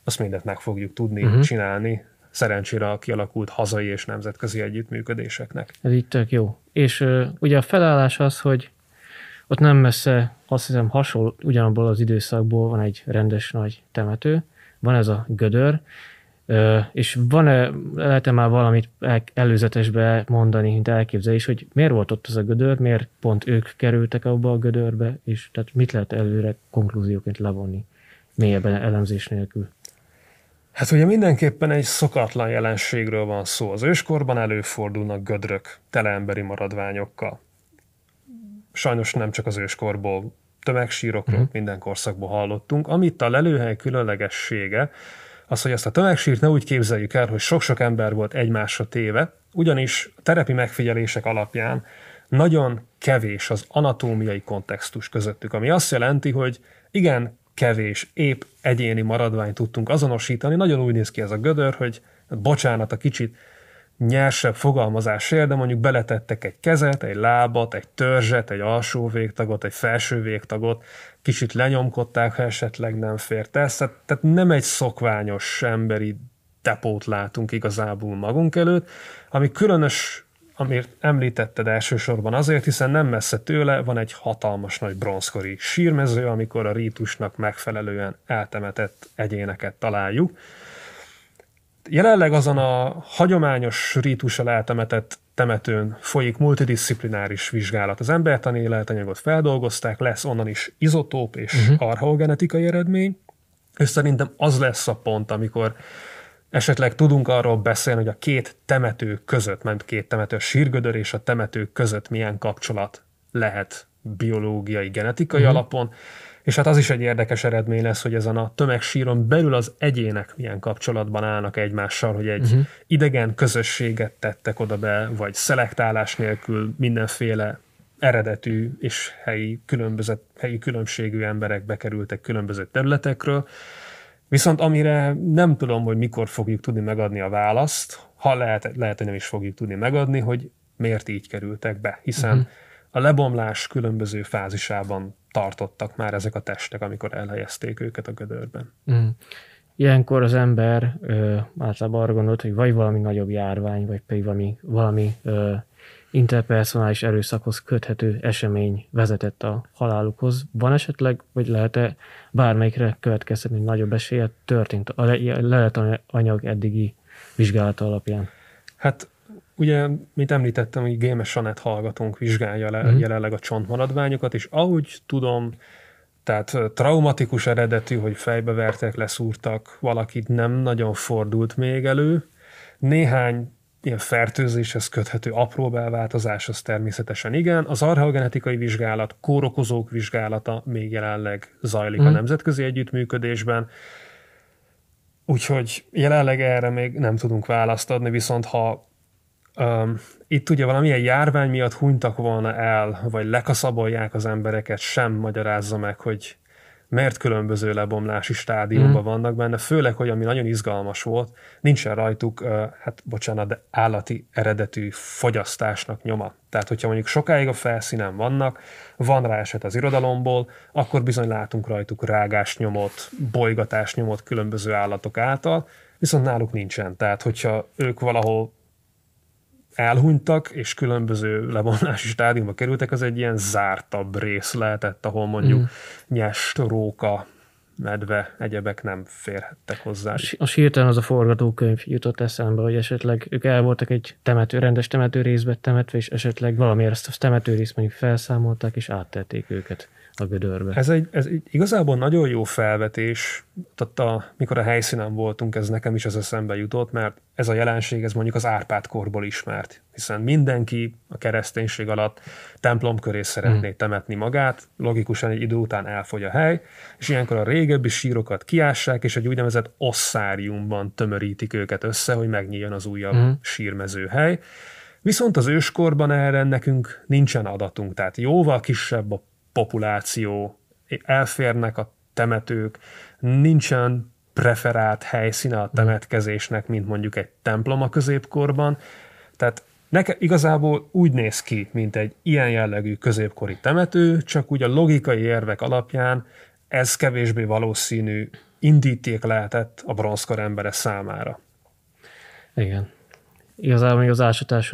azt mindent meg fogjuk tudni uh-huh. csinálni, szerencsére a kialakult hazai és nemzetközi együttműködéseknek. Ez így tök jó. És uh, ugye a felállás az, hogy ott nem messze, azt hiszem hasonló, ugyanabból az időszakból van egy rendes nagy temető, van ez a gödör, és van-e, lehet-e már valamit előzetesbe mondani, mint elképzelés, hogy miért volt ott az a gödör, miért pont ők kerültek abba a gödörbe, és tehát mit lehet előre konklúzióként levonni mélyebben elemzés nélkül? Hát ugye mindenképpen egy szokatlan jelenségről van szó. Az őskorban előfordulnak gödrök tele emberi maradványokkal. Sajnos nem csak az őskorból, tömegsírokról, uh-huh. minden korszakból hallottunk. Amit a lelőhely különlegessége, az, hogy ezt a tömegsírt ne úgy képzeljük el, hogy sok-sok ember volt egymásra téve, ugyanis a terepi megfigyelések alapján nagyon kevés az anatómiai kontextus közöttük, ami azt jelenti, hogy igen, kevés, épp egyéni maradványt tudtunk azonosítani. Nagyon úgy néz ki ez a gödör, hogy bocsánat a kicsit nyersebb fogalmazásért, de mondjuk beletettek egy kezet, egy lábat, egy törzset, egy alsó végtagot, egy felső végtagot, kicsit lenyomkodták, ha esetleg nem fért ez. Tehát, tehát nem egy szokványos emberi depót látunk igazából magunk előtt, ami különös, amit említetted elsősorban azért, hiszen nem messze tőle van egy hatalmas nagy bronzkori sírmező, amikor a rítusnak megfelelően eltemetett egyéneket találjuk. Jelenleg azon a hagyományos rítussal eltemetett temetőn folyik multidisziplináris vizsgálat. Az embertani életanyagot feldolgozták, lesz onnan is izotóp és uh-huh. archeogenetikai eredmény, és szerintem az lesz a pont, amikor esetleg tudunk arról beszélni, hogy a két temető között, mert két temető, a sírgödör és a temető között milyen kapcsolat lehet biológiai, genetikai uh-huh. alapon, és hát az is egy érdekes eredmény lesz, hogy ezen a tömegsíron belül az egyének milyen kapcsolatban állnak egymással, hogy egy uh-huh. idegen közösséget tettek oda be, vagy szelektálás nélkül mindenféle eredetű és helyi, különbözet, helyi különbségű emberek bekerültek különböző területekről. Viszont amire nem tudom, hogy mikor fogjuk tudni megadni a választ, ha lehet, lehet, hogy nem is fogjuk tudni megadni, hogy miért így kerültek be, hiszen uh-huh. A lebomlás különböző fázisában tartottak már ezek a testek, amikor elhelyezték őket a gödörben. Uh-huh. Ilyenkor az ember ö, általában arra gondolt, hogy vagy valami nagyobb járvány, vagy pedig valami, valami ö, interpersonális erőszakhoz köthető esemény vezetett a halálukhoz. Van esetleg, vagy lehet-e bármelyikre következtetni, hogy nagyobb esélye történt a lelet anyag eddigi vizsgálata alapján? Hát ugye, mint említettem, hogy Gémes Sanet hallgatónk vizsgálja le, mm. jelenleg a csontmaradványokat, és ahogy tudom, tehát traumatikus eredetű, hogy fejbevertek, leszúrtak, valakit nem nagyon fordult még elő. Néhány ilyen fertőzéshez köthető apró belváltozás, az természetesen igen. Az archeogenetikai vizsgálat, kórokozók vizsgálata még jelenleg zajlik mm. a mhm. nemzetközi együttműködésben. Úgyhogy jelenleg erre még nem tudunk választ adni, viszont ha um, itt ugye valamilyen járvány miatt hunytak volna el, vagy lekaszabolják az embereket, sem magyarázza meg, hogy mert különböző lebomlási stádiumban mm. vannak benne, főleg, hogy ami nagyon izgalmas volt, nincsen rajtuk, hát bocsánat, de állati eredetű fogyasztásnak nyoma. Tehát, hogyha mondjuk sokáig a felszínen vannak, van rá eset az irodalomból, akkor bizony látunk rajtuk rágásnyomot, bolygatásnyomot különböző állatok által, viszont náluk nincsen. Tehát, hogyha ők valahol elhunytak, és különböző lebomlási stádiumba kerültek, az egy ilyen zártabb rész lehetett, ahol mondjuk mm. nyest, róka, medve, egyebek nem férhettek hozzá. A sírtelen az a forgatókönyv jutott eszembe, hogy esetleg ők el voltak egy temető, rendes temető részbe temetve, és esetleg valamiért ezt a temető részt mondjuk felszámolták, és áttették őket a gödörbe. Ez egy, ez egy igazából nagyon jó felvetés, tehát a, mikor a helyszínen voltunk, ez nekem is az eszembe jutott, mert ez a jelenség, ez mondjuk az Árpád korból ismert, hiszen mindenki a kereszténység alatt templom köré szeretné hmm. temetni magát, logikusan egy idő után elfogy a hely, és ilyenkor a régebbi sírokat kiássák, és egy úgynevezett osszáriumban tömörítik őket össze, hogy megnyíljon az újabb hmm. sírmezőhely. Viszont az őskorban erre nekünk nincsen adatunk, tehát jóval kisebb a populáció, elférnek a temetők, nincsen preferált helyszíne a temetkezésnek, mint mondjuk egy templom a középkorban. Tehát neke, igazából úgy néz ki, mint egy ilyen jellegű középkori temető, csak úgy a logikai érvek alapján ez kevésbé valószínű indíték lehetett a bronzkor embere számára. Igen. Igazából az ásatás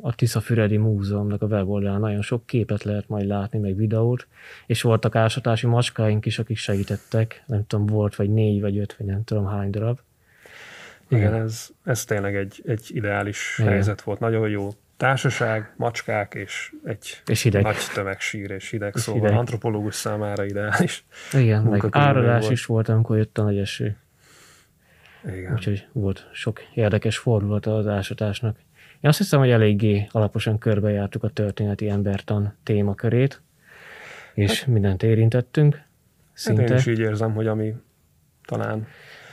a Tiszafüredi Múzeumnak a weboldalán nagyon sok képet lehet majd látni, meg videót, és voltak ásatási macskáink is, akik segítettek, nem tudom, volt vagy négy, vagy öt, vagy nem tudom hány darab. Igen, Igen. Ez, ez tényleg egy, egy ideális Igen. helyzet volt, nagyon jó társaság, macskák és egy és hideg. nagy tömegsír és hideg, és szóval hideg. antropológus számára ideális. Igen, meg áradás volt. is volt, amikor jött a nagy eső. Igen. Úgyhogy volt sok érdekes fordulata az ásatásnak. Én azt hiszem, hogy eléggé alaposan körbejártuk a történeti embertan témakörét, és hát, mindent érintettünk. Szinte. Hát én is így érzem, hogy ami talán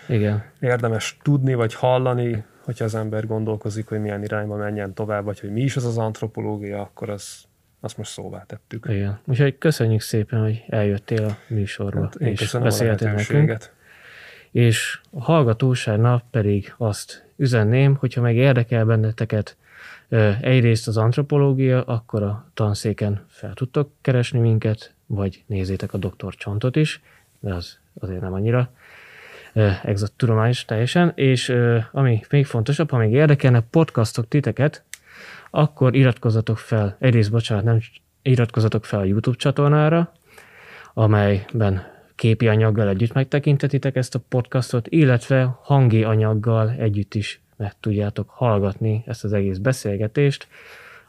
Igen. érdemes tudni, vagy hallani, hogyha az ember gondolkozik, hogy milyen irányba menjen tovább, vagy hogy mi is az az antropológia, akkor az, azt most szóvá tettük. Igen. Úgyhogy köszönjük szépen, hogy eljöttél a műsorba, hát én és beszéltél nekünk. És a hallgatóságnak pedig azt üzenném, hogyha meg érdekel benneteket egyrészt az antropológia, akkor a tanszéken fel tudtok keresni minket, vagy nézzétek a doktor Csontot is, de az azért nem annyira exakt tudományos teljesen, és ami még fontosabb, ha még érdekelne podcastok titeket, akkor iratkozzatok fel, egyrészt bocsánat, nem iratkozzatok fel a YouTube csatornára, amelyben képi anyaggal együtt megtekintetitek ezt a podcastot, illetve hangi anyaggal együtt is meg tudjátok hallgatni ezt az egész beszélgetést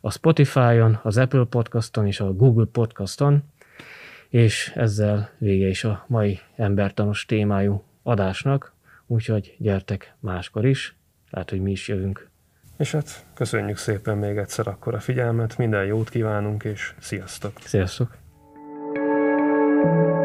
a Spotify-on, az Apple Podcaston és a Google Podcaston, és ezzel vége is a mai embertanos témájú adásnak, úgyhogy gyertek máskor is, lehet, hogy mi is jövünk. És hát köszönjük szépen még egyszer akkor a figyelmet, minden jót kívánunk, és sziasztok! Sziasztok! thank you